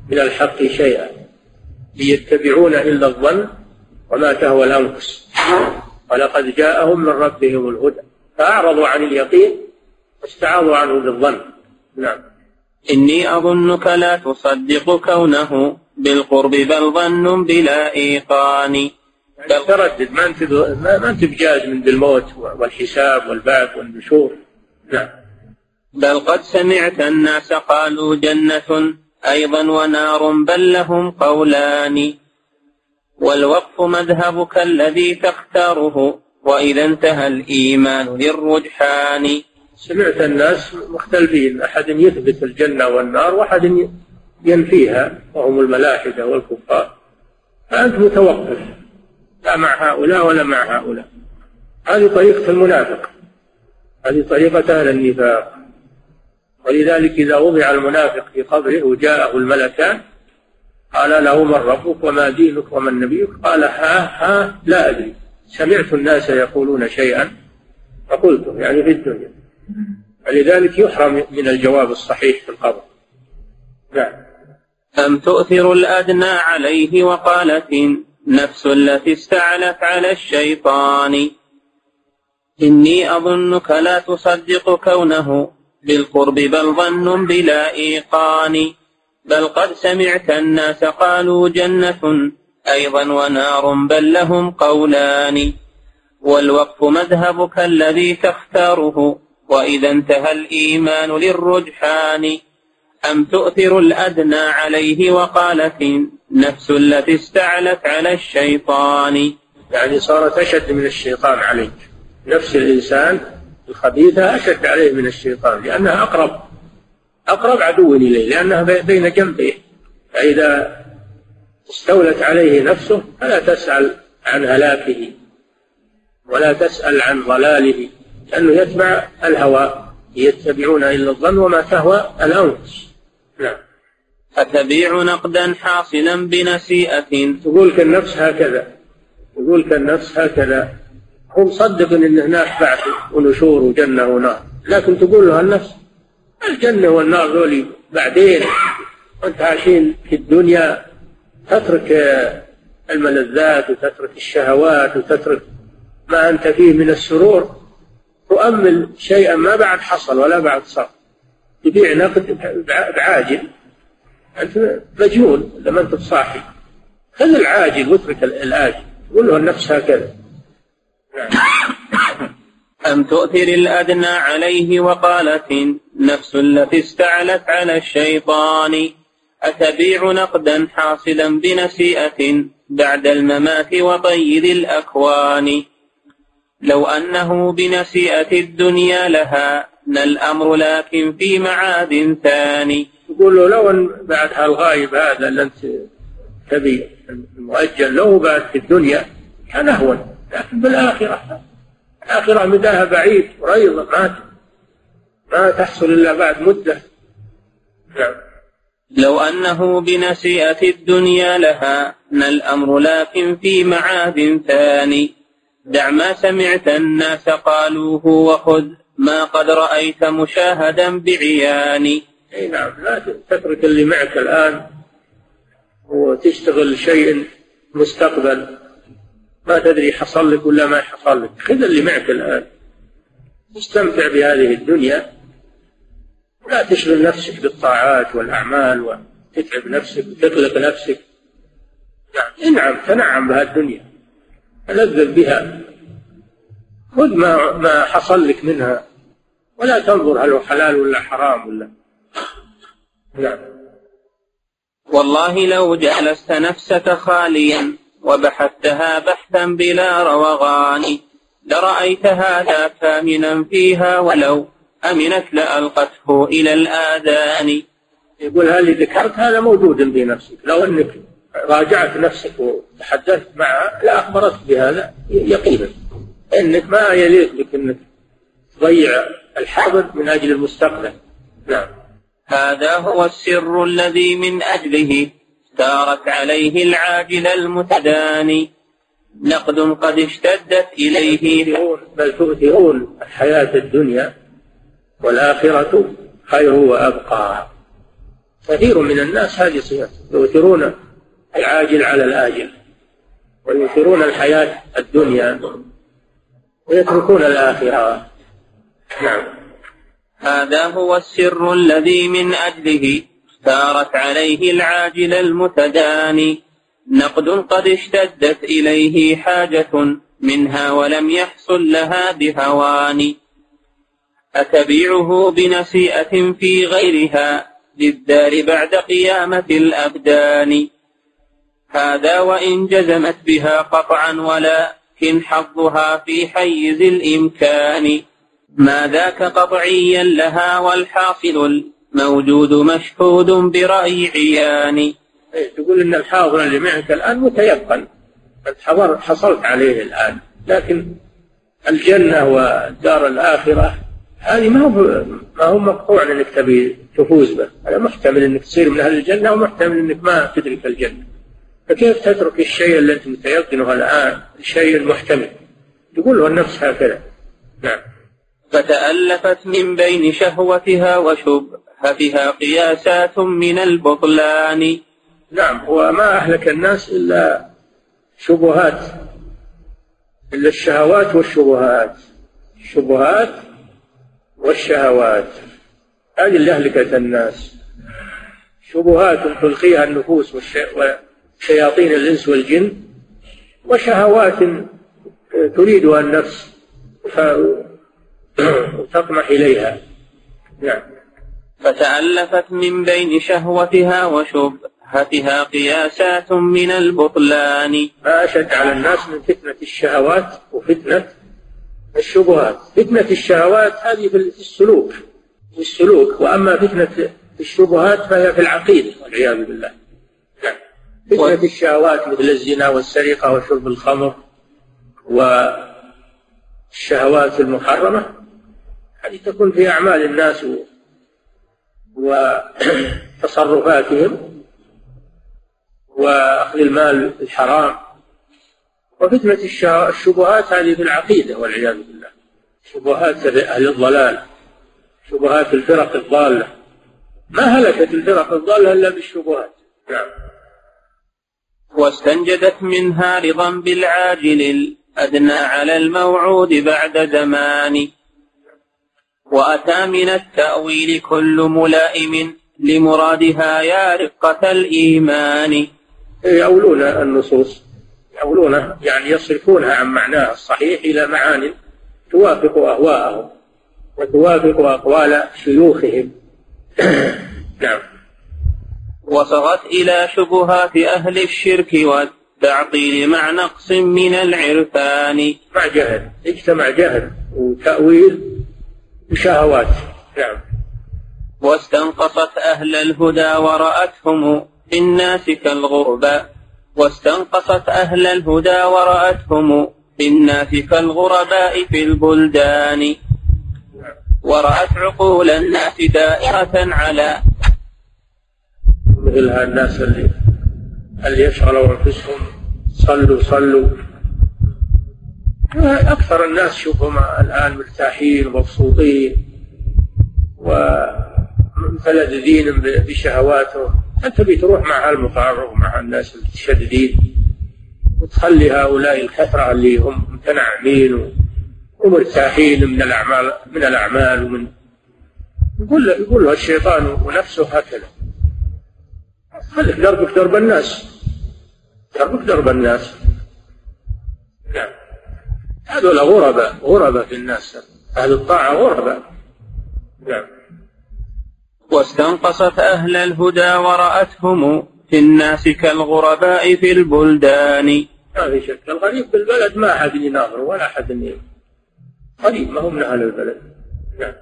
من الحق شيئا. يتبعون إلا الظن وما تهوى الأنفس. ولقد جاءهم من ربهم الهدى. فأعرضوا عن اليقين واستعاضوا عنه بالظن. نعم. إني أظنك لا تصدق كونه بالقرب بل ظن بلا إيقان. يعني تردد ما أنت ما أنت بجاز من بالموت والحساب والبعث والنشور. نعم. بل قد سمعت الناس قالوا جنة أيضا ونار بل لهم قولان. والوقف مذهبك الذي تختاره وإذا انتهى الإيمان للرجحان سمعت الناس مختلفين. أحد يثبت الجنة والنار وأحد ينفيها وهم الملاحدة والكفار. فأنت متوقف. لا مع هؤلاء ولا مع هؤلاء. هذه طريقة المنافق. هذه طريقة أهل النفاق. ولذلك إذا وضع المنافق في قبره وجاءه الملكان قال له من ربك وما دينك ومن نبيك؟ قال ها ها لا أدري. سمعت الناس يقولون شيئا؟ فقلته يعني في الدنيا. فلذلك يحرم من الجواب الصحيح في القبر. نعم. أم تؤثر الأدنى عليه وقالت نفس التي استعلت على الشيطان. إني أظنك لا تصدق كونه بالقرب بل ظن بلا إيقان. بل قد سمعت الناس قالوا جنة أيضا ونار بل لهم قولان. والوقف مذهبك الذي تختاره وإذا انتهى الإيمان للرجحان. أم تؤثر الأدنى عليه وقالت نفس التي استعلت على الشيطان؟ يعني صارت أشد من الشيطان عليك. نفس الإنسان الخبيثة أشد عليه من الشيطان لأنها أقرب أقرب عدو إليه لأنها بين جنبيه فإذا استولت عليه نفسه فلا تسأل عن هلاكه ولا تسأل عن ضلاله لأنه يتبع الهوى يتبعون إلا الظن وما تهوى الأنفس. نعم. أتبيع نقدا حاصلا بنسيئة. تقول كالنفس هكذا. تقول كالنفس هكذا. هو مصدق إن هناك بعث ونشور وجنة ونار لكن تقول له النفس الجنة والنار ذولي بعدين. وانت عايشين في الدنيا تترك الملذات وتترك الشهوات وتترك ما أنت فيه من السرور. تؤمل شيئا ما بعد حصل ولا بعد صار. تبيع نقد بعاجل. أنت مجنون لما أنت صاحي خذ العاجل واترك الآجل. قل له النفس هكذا. أم تؤثر الأدنى عليه وقالت نفس التي استعلت على الشيطان أتبيع نقدا حاصلا بنسيئة بعد الممات وطيد الأكوان؟ لو أنه بنسيئة الدنيا لها الأمر لكن في معاد ثاني يقول له لو أن بعد هالغايب هذا اللي أنت تبي المؤجل له بعد في الدنيا كان أهون لكن بالآخرة الآخرة مداها بعيد وريضة ما ما تحصل إلا بعد مدة. نعم. لو أنه بنسيئة الدنيا لها الأمر لكن في معاد ثاني. دع ما سمعت الناس قالوه وخذ ما قد رأيت مشاهدا بعياني. أي نعم لا تترك اللي معك الآن وتشتغل شيء مستقبل. ما تدري حصل لك ولا ما حصل لك. خذ اللي معك الآن. استمتع بهذه الدنيا. لا تشغل نفسك بالطاعات والأعمال وتتعب نفسك وتقلق نفسك. نعم انعم تنعم بها الدنيا تلذذ بها. خذ ما ما حصل لك منها. ولا تنظر هل هو حلال ولا حرام ولا. نعم. والله لو جلست نفسك خاليا. وبحثتها بحثا بلا روغان. لرأيت هذا كامنا فيها ولو أمنت لألقته إلى الآذان. يقول هل ذكرت هذا موجود في نفسك؟ لو أنك راجعت نفسك وتحدثت معها لأخبرتك بهذا يقينا. إنك ما يليق بك إنك تضيع الحاضر من أجل المستقبل. نعم. هذا هو السر الذي من أجله. سارت عليه العاجل المتداني. نقد قد اشتدت إليه. بل تؤثرون الحياة الدنيا والآخرة خير وأبقى. كثير من الناس هذه صفته يؤثرون العاجل على الآجل ويؤثرون الحياة الدنيا ويتركون الآخرة. نعم. هذا هو السر الذي من أجله. سارت عليه العاجل المتداني نقد قد اشتدت إليه حاجة منها ولم يحصل لها بهوان أتبيعه بنسيئة في غيرها للدار بعد قيامة الأبدان. هذا وإن جزمت بها قطعا ولكن حظها في حيز الإمكان. ما ذاك قطعيا لها والحاصل الموجود مشهود برأي عيان. تقول إن الحاضر اللي معك الآن متيقن. انت حصلت عليه الآن. لكن الجنة والدار الآخرة هذه ما هو ما هو مقطوع انك تبي تفوز به. هذا محتمل إنك تصير من أهل الجنة ومحتمل إنك ما تدرك الجنة. فكيف تترك الشيء اللي أنت متيقنه الآن؟ الشيء المحتمل تقول له النفس هكذا. نعم. فتألفت من بين شهوتها وشبهتها قياسات من البطلان. نعم وما أهلك الناس إلا شبهات إلا الشهوات والشبهات. الشبهات والشهوات. هذه اللي أهلكت الناس. شبهات تلقيها النفوس وشياطين الإنس والجن. وشهوات تريدها النفس وتطمح إليها. نعم. فتألفت من بين شهوتها وشبهتها قياسات من البطلان. ما أشد على الناس من فتنة الشهوات وفتنة الشبهات. فتنة الشهوات هذه في السلوك في السلوك. وأما فتنة الشبهات فهي في العقيدة والعياذ بالله. فتنة الشهوات مثل الزنا والسرقة وشرب الخمر والشهوات المحرمة هذه تكون في أعمال الناس وتصرفاتهم وأخذ المال الحرام وفتنة الشبهات هذه في العقيدة والعياذ بالله. شبهات أهل الضلال شبهات الفرق الضالة. ما هلكت الفرق الضالة إلا بالشبهات. نعم. واستنجدت منها رضا بالعاجل الأدنى على الموعود بعد زمان. وأتى من التأويل كل ملائم لمرادها يا رقة الإيمان. يأولون النصوص يأولونها يعني يصرفونها عن معناها الصحيح إلى معان توافق أهواءهم وتوافق أقوال شيوخهم. نعم. وصغت إلى شبهات أهل الشرك والتعطيل مع نقص من العرفان. مع جهل اجتمع جهل وتأويل وشهوات نعم. واستنقصت أهل الهدى ورأتهم في الناس كالغرباء واستنقصت أهل الهدى ورأتهم في الناس كالغرباء في البلدان. ورأت عقول الناس دائرة على مثل الناس اللي اللي يشغلوا أنفسهم. صلوا صلوا. أكثر الناس شوفهم الآن مرتاحين ومبسوطين ومتلذذين بشهواتهم. أنت بتروح مع المقارب ومع الناس المتشددين وتخلي هؤلاء الكثرة اللي هم متنعمين ومرتاحين من الأعمال من الأعمال ومن يقول يقول الشيطان ونفسه هكذا. خليك دربك درب الناس. دربك درب الناس. هذول غرباء غرباء في الناس. أهل الطاعة غرباء نعم. واستنقصت أهل الهدى ورأتهم في الناس كالغرباء في البلدان. ما في شك. الغريب بالبلد ما أحد يناظر ولا أحد غريب ما هو من أهل البلد. نعم.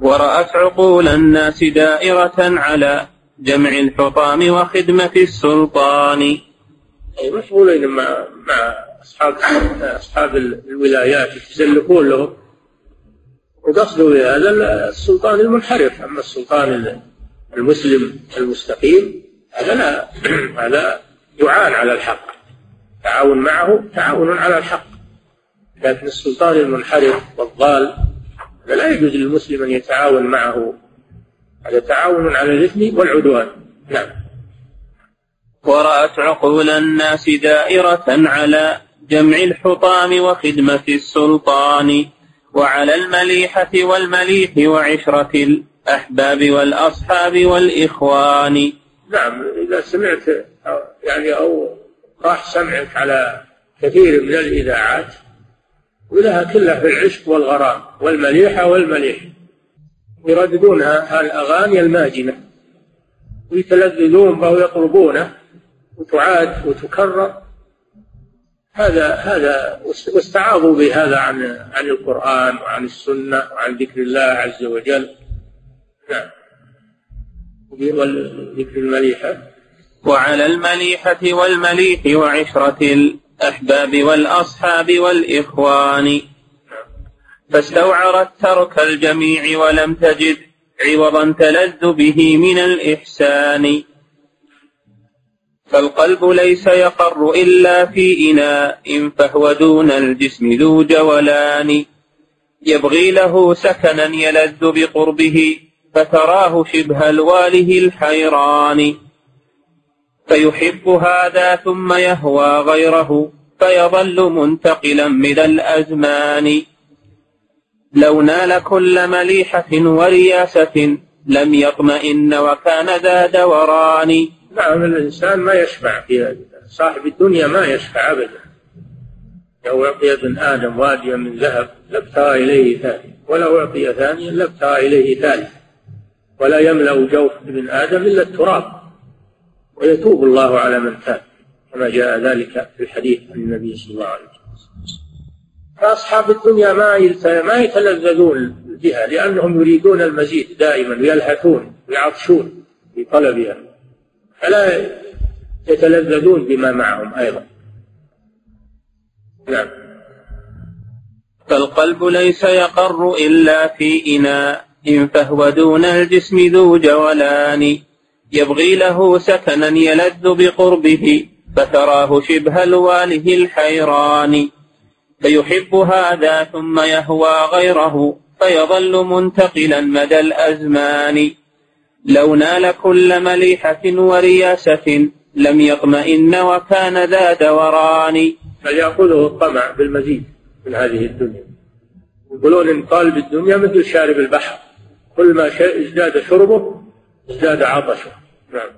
ورأت عقول الناس دائرة على جمع الحطام وخدمة السلطان. أي مشغولين مع مع أصحاب أصحاب الولايات يتزلفون لهم. وقصده بهذا السلطان المنحرف. أما السلطان المسلم المستقيم هذا لا هذا يعان على الحق. تعاون معه تعاون على الحق. لكن السلطان المنحرف والضال لا يجوز للمسلم أن يتعاون معه. هذا تعاون على الإثم والعدوان. نعم. ورأت عقول الناس دائرة على جمع الحطام وخدمة السلطان وعلى المليحة والمليح وعشرة الأحباب والأصحاب والإخوان. نعم إذا سمعت يعني أو راح سمعك على كثير من الإذاعات ولها كلها في العشق والغرام والمليحة والمليح. يرددونها الأغاني الماجنة ويتلذذون بها ويطلبونه وتعاد وتكرر. هذا هذا واستعاضوا بهذا عن عن القرآن وعن السنة وعن ذكر الله عز وجل. نعم. وذكر المليحة. وعلى المليحة والمليح وعشرة الأحباب والأصحاب والإخوان. فاستوعرت ترك الجميع ولم تجد عوضا تلذ به من الإحسان. فالقلب ليس يقر إلا في إناء فهو دون الجسم ذو جولان. يبغي له سكنا يلذ بقربه فتراه شبه الواله الحيران. فيحب هذا ثم يهوى غيره فيظل منتقلا من الأزمان. لو نال كل مليحة ورياسة لم يطمئن وكان ذا دوران. نعم الإنسان ما يشبع في صاحب الدنيا ما يشبع أبدا. لو أعطي ابن آدم واديا من ذهب لابتغى إليه ثاني ولو أعطي ثانيا لابتغى إليه ثالث ولا يملأ جوف ابن آدم إلا التراب ويتوب الله على من تاب كما جاء ذلك في الحديث عن النبي صلى الله عليه وسلم. فأصحاب الدنيا ما ما يتلذذون بها لأنهم يريدون المزيد دائما ويلهثون ويعطشون في طلبها. فلا يتلذذون بما معهم أيضا. نعم. فالقلب ليس يقر إلا في إناء فهو دون الجسم ذو جولان يبغي له سكنا يلذ بقربه فتراه شبه الواله الحيران. فيحب هذا ثم يهوى غيره فيظل منتقلا مدى الأزمان. لو نال كل مليحة ورياسة لم يطمئن وكان ذا دوران. فليأخذه الطمع بالمزيد من هذه الدنيا. يقولون إن قال بالدنيا مثل شارب البحر. كل ما ازداد شربه ازداد عطشه نعم.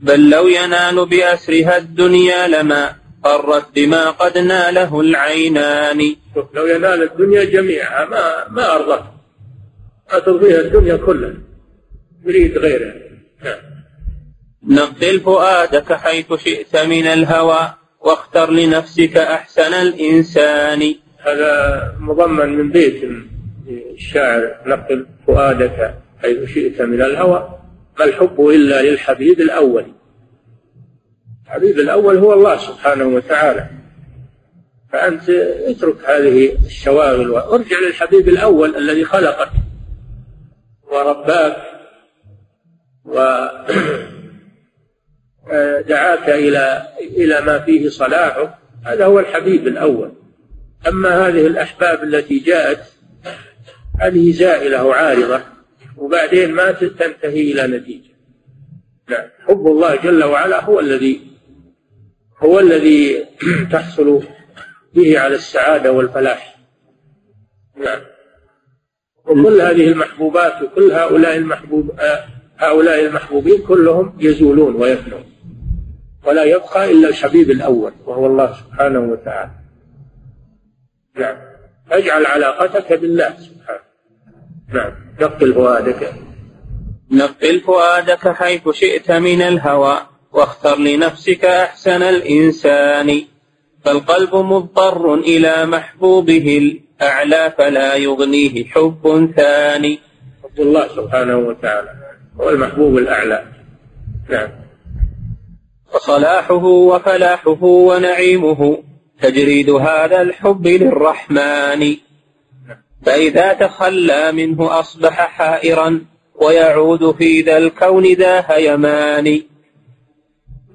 بل لو ينال بأسرها الدنيا لما قرت بما قد ناله العينان. لو ينال الدنيا جميعها ما ما أرضته. ما ترضيها الدنيا كلها. يريد غيرها نعم نقل فؤادك حيث شئت من الهوى واختر لنفسك أحسن الإنسان. هذا مضمن من بيت الشاعر. نقل فؤادك حيث شئت من الهوى. ما الحب إلا للحبيب الأول؟ الحبيب الأول هو الله سبحانه وتعالى. فأنت اترك هذه الشواغل وارجع للحبيب الأول الذي خلقك. ورباك ودعاك إلى إلى ما فيه صلاحه هذا هو الحبيب الأول. أما هذه الأحباب التي جاءت هذه زائلة وعارضة وبعدين ما تنتهي إلى نتيجة. نعم. حب الله جل وعلا هو الذي هو الذي تحصل به على السعادة والفلاح. نعم. وكل هذه المحبوبات وكل هؤلاء المحبوب هؤلاء المحبوبين كلهم يزولون ويفنون ولا يبقى إلا الحبيب الأول وهو الله سبحانه وتعالى. نعم. اجعل علاقتك بالله سبحانه. نعم. نقل فؤادك. نقل فؤادك حيث شئت من الهوى واختر لنفسك أحسن الإنسان. فالقلب مضطر إلى محبوبه الأعلى فلا يغنيه حب ثاني. حب الله سبحانه وتعالى. هو المحبوب الأعلى. نعم. وصلاحه وفلاحه ونعيمه تجريد هذا الحب للرحمن. فإذا تخلى منه أصبح حائرا ويعود في ذا الكون ذا هيمان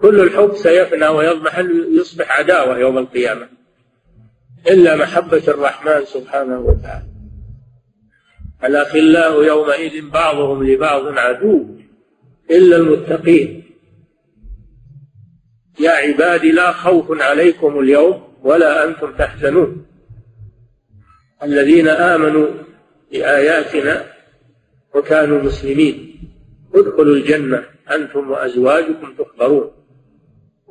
كل الحب سيفنى ويضمحل يصبح عداوة يوم القيامة. إلا محبة الرحمن سبحانه وتعالى. الأخلاء يومئذ بعضهم لبعض عدو إلا المتقين. يا عبادي لا خوف عليكم اليوم ولا أنتم تحزنون. الذين آمنوا بآياتنا وكانوا مسلمين ادخلوا الجنة أنتم وأزواجكم تحبرون.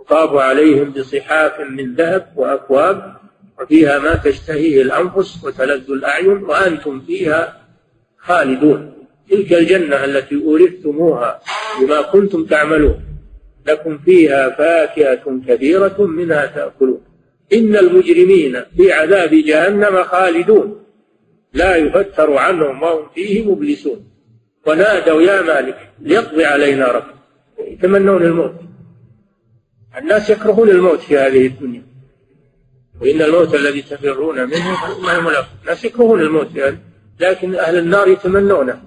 يطاف عليهم بصحاف من ذهب وأكواب وفيها ما تشتهيه الأنفس وتلذ الأعين وأنتم فيها خالدون. تلك الجنة التي أورثتموها بما كنتم تعملون. لكم فيها فاكهة كبيرة منها تأكلون. إن المجرمين في عذاب جهنم خالدون. لا يفتر عنهم وهم فيه مبلسون. ونادوا يا مالك ليقضي علينا ربك. يتمنون الموت. الناس يكرهون الموت في هذه الدنيا. وإن الموت الذي تفرون منه فإنه ملاقيه الناس يكرهون الموت يعني لكن أهل النار يتمنونه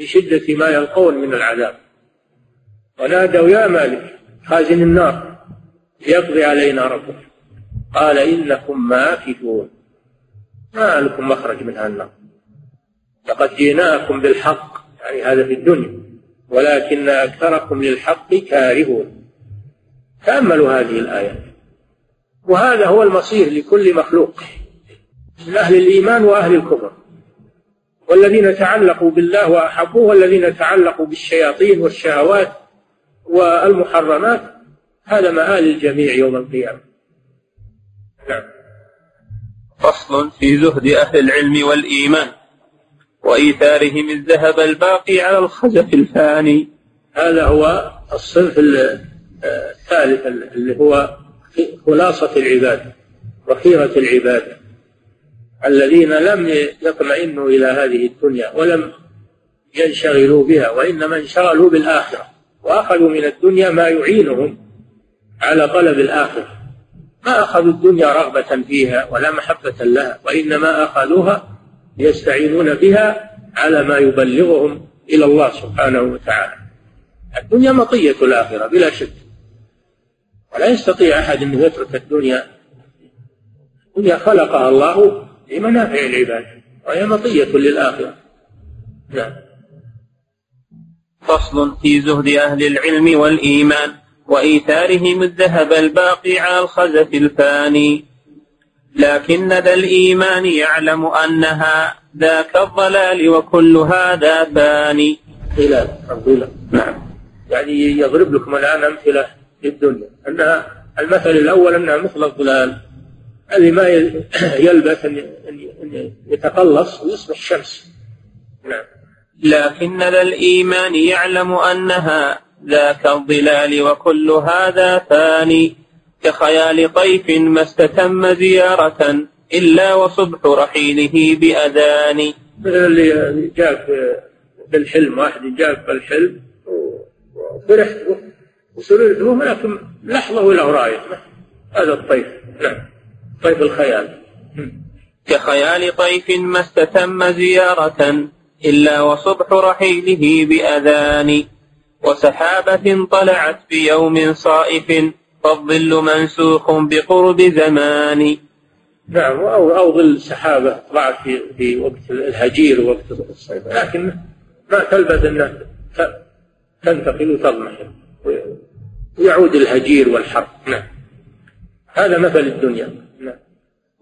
لشدة ما يلقون من العذاب. ونادوا يا مالك خازن النار ليقضي علينا ربك. قال إنكم ماكثون. ما لكم مخرج من النار. لقد جئناكم بالحق يعني هذا في الدنيا ولكن أكثركم للحق كارهون. تأملوا هذه الآيات وهذا هو المصير لكل مخلوق من أهل الإيمان وأهل الكفر. والذين تعلقوا بالله وأحبوه والذين تعلقوا بالشياطين والشهوات والمحرمات هذا مآل الجميع يوم القيامة. نعم. فصل في زهد أهل العلم والإيمان وإيثارهم الذهب الباقي على الخزف الفاني. هذا هو الصنف الثالث اللي هو خلاصة العبادة وخيرة العبادة. الذين لم يطمئنوا إلى هذه الدنيا ولم ينشغلوا بها وإنما انشغلوا بالآخرة. وأخذوا من الدنيا ما يعينهم على طلب الآخرة. ما أخذوا الدنيا رغبة فيها ولا محبة لها وإنما أخذوها يستعينون بها على ما يبلغهم إلى الله سبحانه وتعالى. الدنيا مطية الآخرة بلا شك. ولا يستطيع أحد أن يترك الدنيا. الدنيا خلقها الله لمنافع العباد وهي مطية للآخرة. نعم. فصل في زهد أهل العلم والإيمان وإيثارهم الذهب الباقي على الخزف الفاني. لكن ذا الإيمان يعلم أنها ذاك الضلال وكل هذا فاني. خلال نعم. يعني يضرب لكم الآن أمثلة في الدنيا. أنها المثل الأول أنها مثل الظلال الذي ما يلبث أن يتقلص ويصبح شمس نعم. لكن ذا الإيمان يعلم أنها ذاك الظلال وكل هذا فاني كخيال طيف ما استتم زيارة إلا وصبح رحيله بأذان اللي جاء بالحلم واحد جاء بالحلم وفرحت. وسررت لكن لحظة ولا رايح هذا الطيف. نعم. طيف الخيال. كخيال طيف ما استتم زيارة إلا وصبح رحيله بأذان. وسحابة طلعت في يوم صائف فالظل منسوخ بقرب زمان. نعم أو أو ظل سحابة طلعت في في وقت الهجير ووقت الصيف. لكن ما تلبث أنها تنتقل وتضمحل ويعود الهجير والحر نعم. هذا مثل الدنيا.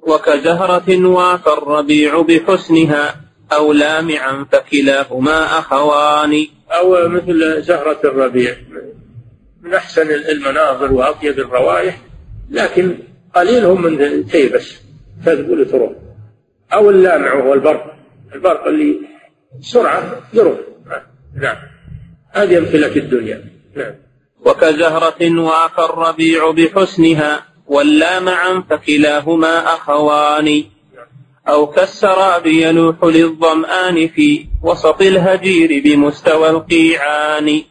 وكزهرة وافى الربيع بحسنها أو لامعا فكلاهما أخوان. أو مثل زهرة الربيع من أحسن المناظر وأطيب الروائح لكن قليل هم من تيبس تقول تروح أو اللامع وهو البرق البرق اللي بسرعة يروح. نعم. هذه أمثلة الدنيا. نعم. وكزهرة وافى الربيع بحسنها واللامعا فكلاهما أخوان. أو كالسراب يلوح للظمآن في وسط الهجير بمستوى القيعان.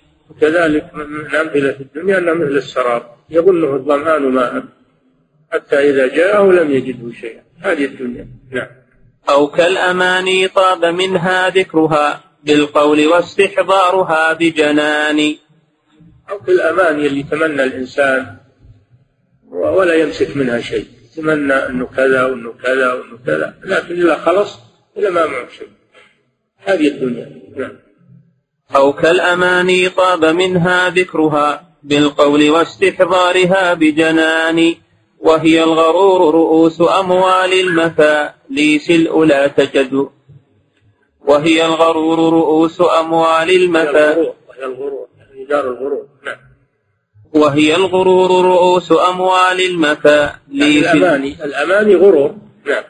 كذلك من أمثلة الدنيا أنه مثل السراب. يظنه الظمآن ماء. حتى إذا جاءه لم يجده شيئا. هذه الدنيا. نعم. أو كالأماني طاب منها ذكرها بالقول واستحضارها بجنان. أو كالأماني اللي تمنى الإنسان ولا يمسك منها شيء. يتمنى أنه كذا وأنه كذا وأنه كذا. لكن إذا خلص إلى ما معه شيء. هذه الدنيا. نعم. أو كالأماني طاب منها ذكرها بالقول واستحضارها بجنان وهي الغرور رؤوس أموال المفاليس الأولى تجد. وهي الغرور رؤوس أموال المفاليس وهي الغرور. يعني دار الغرور. نعم. وهي الغرور رؤوس أموال المفاليس يعني الأماني. الأماني غرور. نعم.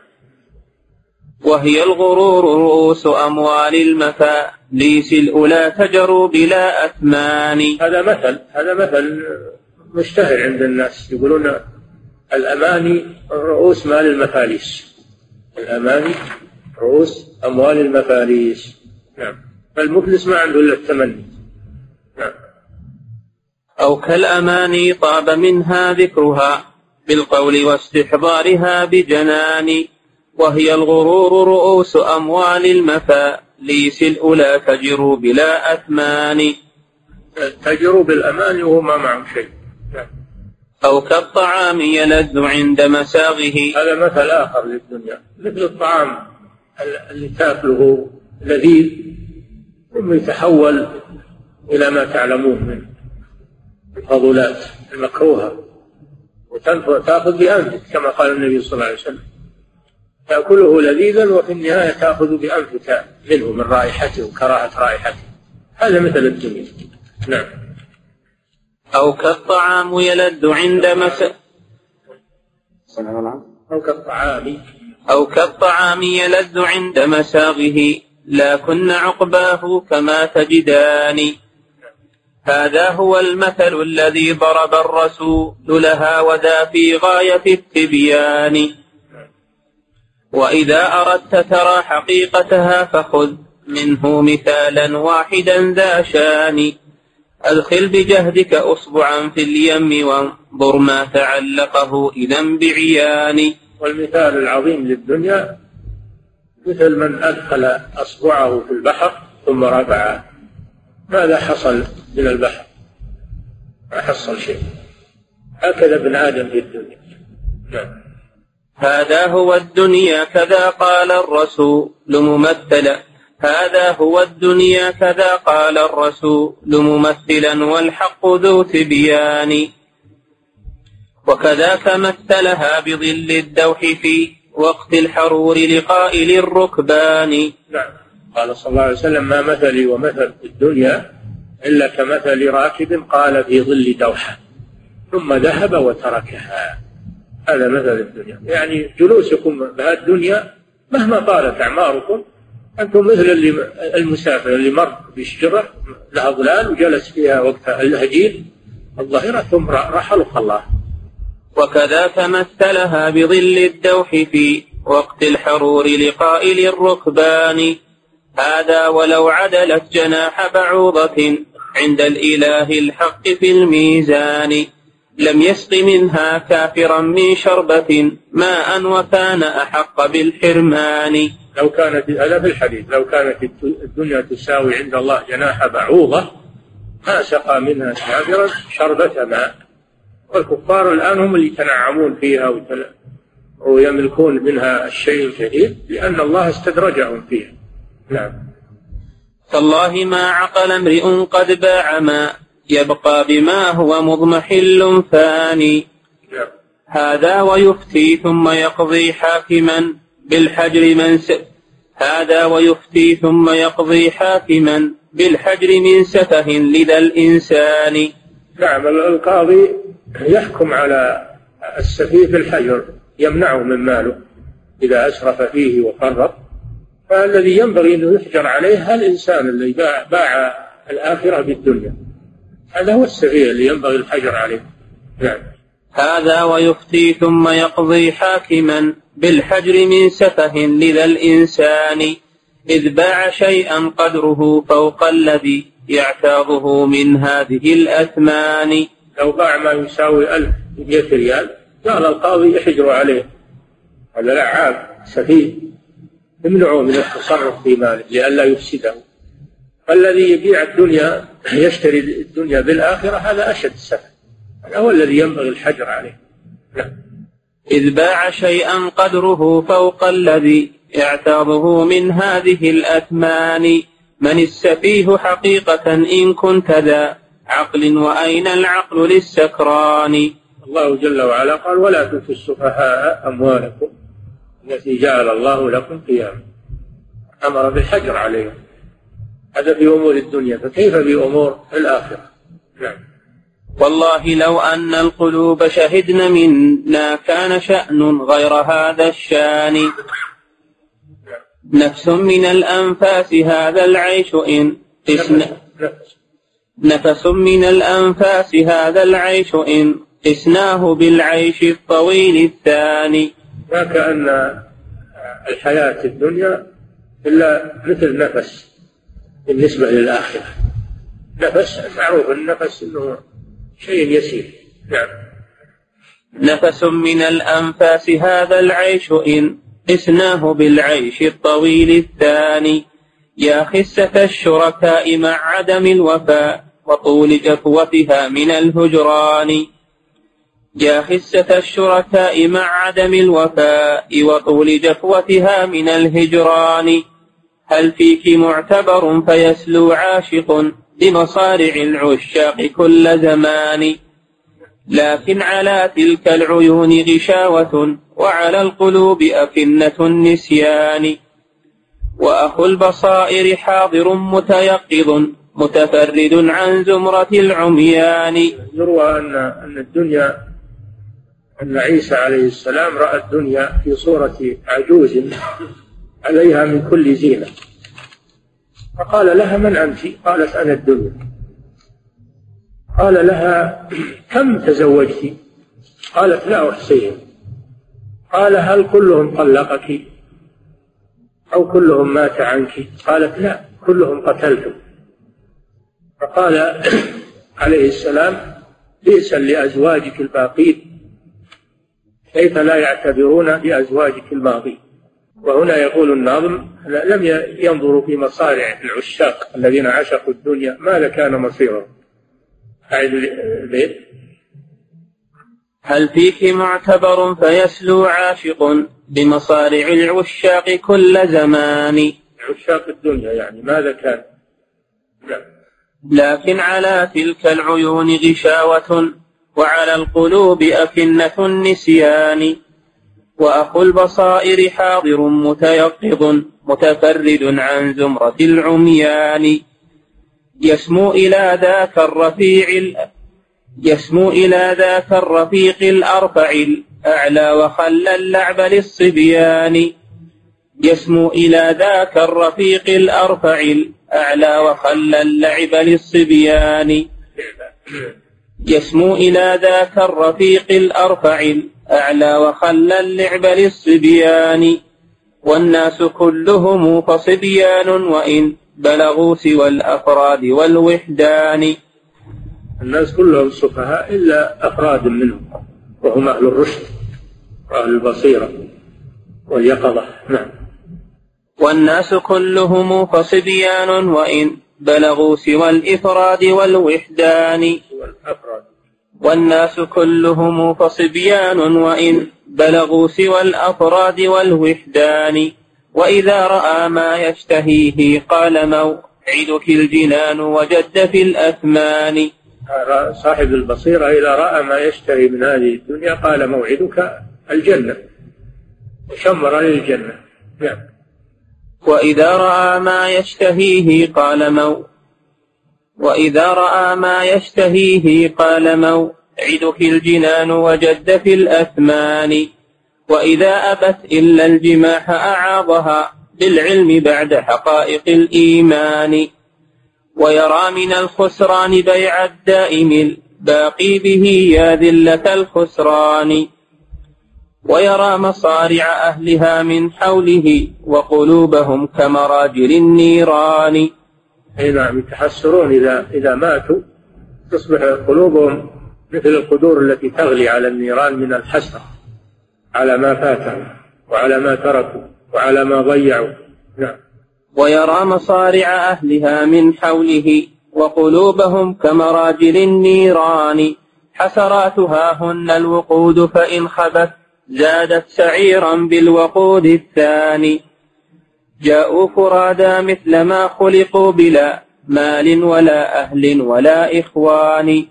وهي الغرور رؤوس أموال المفاليس الأولى تجروا بلا أثمان. هذا مثل هذا مثل مشتهر عند الناس. يقولون الأماني رؤوس مال المفاليس الأماني رؤوس أموال المفاليس نعم. فالمفلس ما عنده إلا التمني نعم. أو كالأماني طاب منها ذكرها بالقول واستحضارها بجنان وهي الغرور رؤوس أموال المفاليس الأولى تجر بلا أثمان. تجر بالأمان وهو ما معه شيء. أو كالطعام يلذ عند مساغه. هذا مثل آخر للدنيا. مثل الطعام اللي تأكله لذيذ ثم يتحول إلى ما تعلمون من الفضلات المكروهة وتأخذ بأنفك كما قال النبي صلى الله عليه وسلم. تأكله لذيذا وفي النهاية تأخذ بأنفك منه من رائحته وكراهة رائحته. هذا مثل الدنيا. نعم. أو كالطعام يلد عند مس أو كالطعام. أو كالطعام يلد عند مساغه. لكن عقباه كما تجدان. هذا هو المثل الذي ضرب الرسول لها وذا في غاية التبيان. وإذا أردت ترى حقيقتها فخذ منه مثالا واحدا ذا شان. أدخل بجهدك أصبعا في اليم وانظر ما تعلقه إذا بعيان. والمثال العظيم للدنيا مثل من أدخل أصبعه في البحر ثم رفعه. ماذا حصل من البحر؟ ما حصل شيء. هكذا ابن آدم في الدنيا. نعم. هذا هو الدنيا كذا قال الرسول ممثلا. هذا هو الدنيا كذا قال الرسول ممثلا والحق ذو تبيان وكذاك مثلها بظل الدوح في وقت الحرور لقائل الركبان. نعم. قال صلى الله عليه وسلم ما مثلي ومثل الدنيا إلا كمثل راكب قال في ظل دوحة ثم ذهب وتركها. هذا مثل الدنيا. يعني جلوسكم بهالدنيا مهما طالت أعماركم أنتم مثل اللي المسافر اللي مر بشجرة لها ظلال وجلس فيها وقت الهجير الظهيرة ثم رحل وخلاها وكذاك مثلها بظل الدوح في وقت الحرور لقائل الركبان. هذا ولو عدلت جناح بعوضة عند الإله الحق في الميزان. لم يسق منها كافرا من شربة ماء وكان أحق بالحرمان. لو كانت هذا في الحديث لو كانت الدنيا تساوي عند الله جناح بعوضة ما سقى منها كافرا شربة ماء. والكفار الآن هم اللي يتنعمون فيها ويملكون منها الشيء الكثير لأن الله استدرجهم فيها. نعم. تالله ما عقل امرئ قد باع ما يبقى بما هو مضمحل فاني. نعم. هذا ويفتي ثم يقضي حاكما بالحجر من س... هذا ويفتي ثم يقضي حاكما بالحجر من سفه لدى الإنسان. نعم القاضي يحكم على السفيه بالحجر يمنعه من ماله إذا أسرف فيه وفرط فالذي ينبغي أنه يحجر عليه الإنسان الذي باع, باع الآخرة بالدنيا. هذا هو السفيه اللي ينبغي الحجر عليه. نعم. هذا ويفتي ثم يقضي حاكما بالحجر من سفه لذا الإنسان إذ باع شيئا قدره فوق الذي يعتاضه من هذه الأثمان. لو باع ما يساوي ألف مئة ريال قال القاضي احجروا عليه. هذا لعاب سفيه. امنعوا من التصرف في ماله لئلا يفسده. الذي يبيع الدنيا يشتري الدنيا بالآخرة هذا أشد السفه هذا هو الذي ينبغي الحجر عليه. نعم. إذ باع شيئا قدره فوق الذي يعتاضه من هذه الأثمان. من السفيه حقيقة إن كنت ذا عقل وأين العقل للسكران؟ الله جل وعلا قال ولا تؤتوا السفهاء أموالكم التي جعل الله لكم قياما. أمر بالحجر عليهم هذا في أمور الدنيا فكيف في أمور الآخرة؟ نعم. والله لو أن القلوب شهدن منا كان شأن غير هذا الشأن. نفس من الأنفاس هذا العيش إن قسنا. نفس من الأنفاس هذا العيش إن قسناه بالعيش الطويل الثاني. ما كأن الحياة الدنيا إلا مثل نفس بالنسبة للآخرة. نفس معروف النفس أنه شيء يسير. نعم. نفس من الأنفاس هذا العيش إن قسناه بالعيش الطويل الثاني. يا خسة الشركاء مع عدم الوفاء وطول جفوتها من الهجران. يا خسة الشركاء مع عدم الوفاء وطول جفوتها من الهجران. هل فيك معتبر فيسلو عاشق بمصارع العشاق كل زمان. لكن على تلك العيون غشاوة وعلى القلوب أكنة النسيان. وأخو البصائر حاضر متيقظ متفرد عن زمرة العميان. يروى أن الدنيا أن عيسى عليه السلام رأى الدنيا في صورة عجوز عليها من كل زينة. فقال لها من أنت؟ قالت أنا الدنيا. قال لها كم تزوجت؟ قالت لا أحصيهم. قال هل كلهم طلقك؟ أو كلهم مات عنك؟ قالت لا كلهم قتلتم فقال عليه السلام بئسا لأزواجك الباقين. كيف لا يعتبرون بأزواجك الماضين وهنا يقول الناظم لم ينظروا في مصارع العشاق الذين عشقوا الدنيا ماذا كان مصيرهم؟ أعد البيت هل فيك معتبر فيسلو عاشق بمصارع العشاق كل زمان؟ عشاق الدنيا يعني ماذا كان؟ نعم. لكن على تلك العيون غشاوة. وعلى القلوب أكنة النسيان وأخو البصائر حاضر متيقظ متفرد عن زمرة العميان. يسمو إلى ذاك الرفيع يسمو إلى ذاك الرفيق الأرفع الأعلى وخلى اللعب للصبيان. يسمو إلى ذاك الرفيق الأرفع الأعلى وخلى اللعب للصبيان. يسمو إلى ذاك الرفيق الأرفع الأعلى وخلى اللعب للصبيان. والناس كلهم فصبيان وإن بلغوا سوى الأفراد والوحدان. الناس كلهم سفهاء إلا أفراد منهم وهم أهل الرشد وأهل البصيرة واليقظة. نعم. والناس كلهم فصبيان وإن بلغوا سوى الإفراد والوحدان. والناس كلهم فصبيان وإن بلغوا سوى الأفراد والوحدان. وإذا رأى ما يشتهيه قال موعدك الجنان وجد في الأثمان. صاحب البصيرة إذا رأى ما يشتهي من هذه الدنيا قال موعدك الجنة. وشمر للجنة. نعم. وإذا رأى ما يشتهيه قال مو. وإذا رأى ما يشتهيه قال موعدك الجنان وجد في الأثمان. وإذا أبت إلا الجماح أعاضها بالعلم بعد حقائق الإيمان. ويرى من الخسران بيع الدائم الباقي به يا ذلة الخسران. ويرى مصارع أهلها من حوله وقلوبهم كمراجل النيران. أي نعم يتحسرون إذا إذا ماتوا تصبح قلوبهم مثل القدور التي تغلي على النيران من الحسرة على ما فاتهم وعلى ما تركوا وعلى ما ضيعوا. نعم. ويرى مصارع أهلها من حوله وقلوبهم كمراجل النيران. حسراتها هن الوقود فإن خبت زادت سعيرا بالوقود الثاني. جاءوا فرادا مثل ما خلقوا بلا مال ولا أهل ولا إخوان.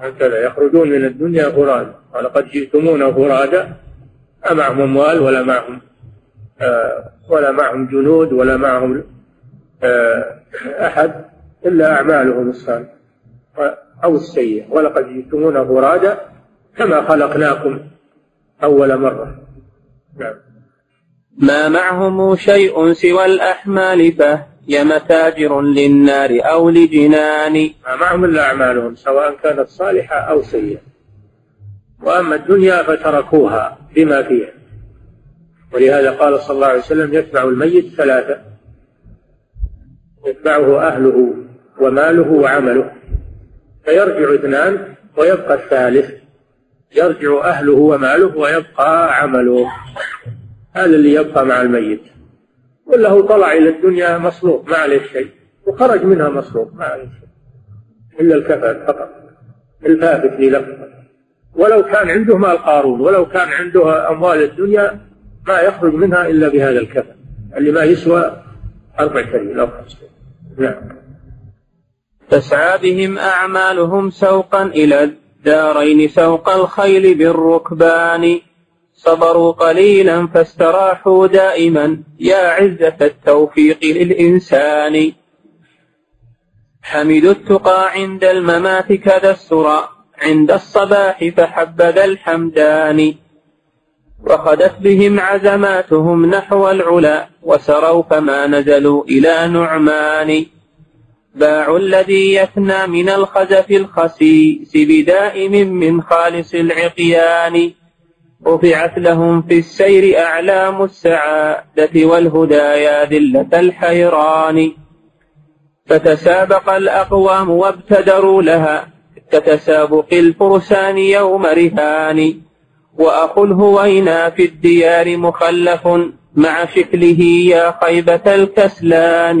هكذا يخرجون من الدنيا فرادا. ولقد جئتمونا فرادا. ما معهم أموال ولا معهم آه ولا معهم جنود ولا معهم آه أحد إلا أعمالهم الصالحة أو السيئة. ولقد جئتمونا فرادا كما خلقناكم. أول مرة. نعم. ما معهم شيء سوى الأحمال فهي متاجر للنار أو لجنان. ما معهم إلا أعمالهم سواء كانت صالحة أو سيئة. وأما الدنيا فتركوها بما فيها. ولهذا قال صلى الله عليه وسلم يتبع الميت ثلاثة. يتبعه أهله وماله وعمله. فيرجع اثنان ويبقى الثالث. يرجع أهله وماله ويبقى عمله. هذا اللي يبقى مع الميت. ولا هو طلع إلى الدنيا مصلوب ما عليه شيء. وخرج منها مصلوب ما عليه شيء. إلا الكفن فقط. الفافت للفظ ولو كان عنده مال قارون ولو كان عنده أموال الدنيا ما يخرج منها إلا بهذا الكفن اللي ما يسوى أربع كريم أو خمسة نعم. تسعى بهم أعمالهم سوقا إلى الدارين سوق الخيل بالركبان. صبروا قليلا فاستراحوا دائما. يا عزة التوفيق للإنسان. حمدوا التقى عند الممات كذا السرى. عند الصباح فحبذا الحمدان. وخدت بهم عزماتهم نحو العلا. وسروا فما نزلوا إلى نعمان. باعوا الذي يثنى من الخزف الخسيس بدائم من خالص العقيان. رفعت لهم في السير أعلام السعادة والهدايا ذلة الحيران. فتسابق الأقوام وابتدروا لها كتسابق الفرسان يوم رهان. وأخو الهوينا في الديار مخلف مع شكله يا خيبة الكسلان.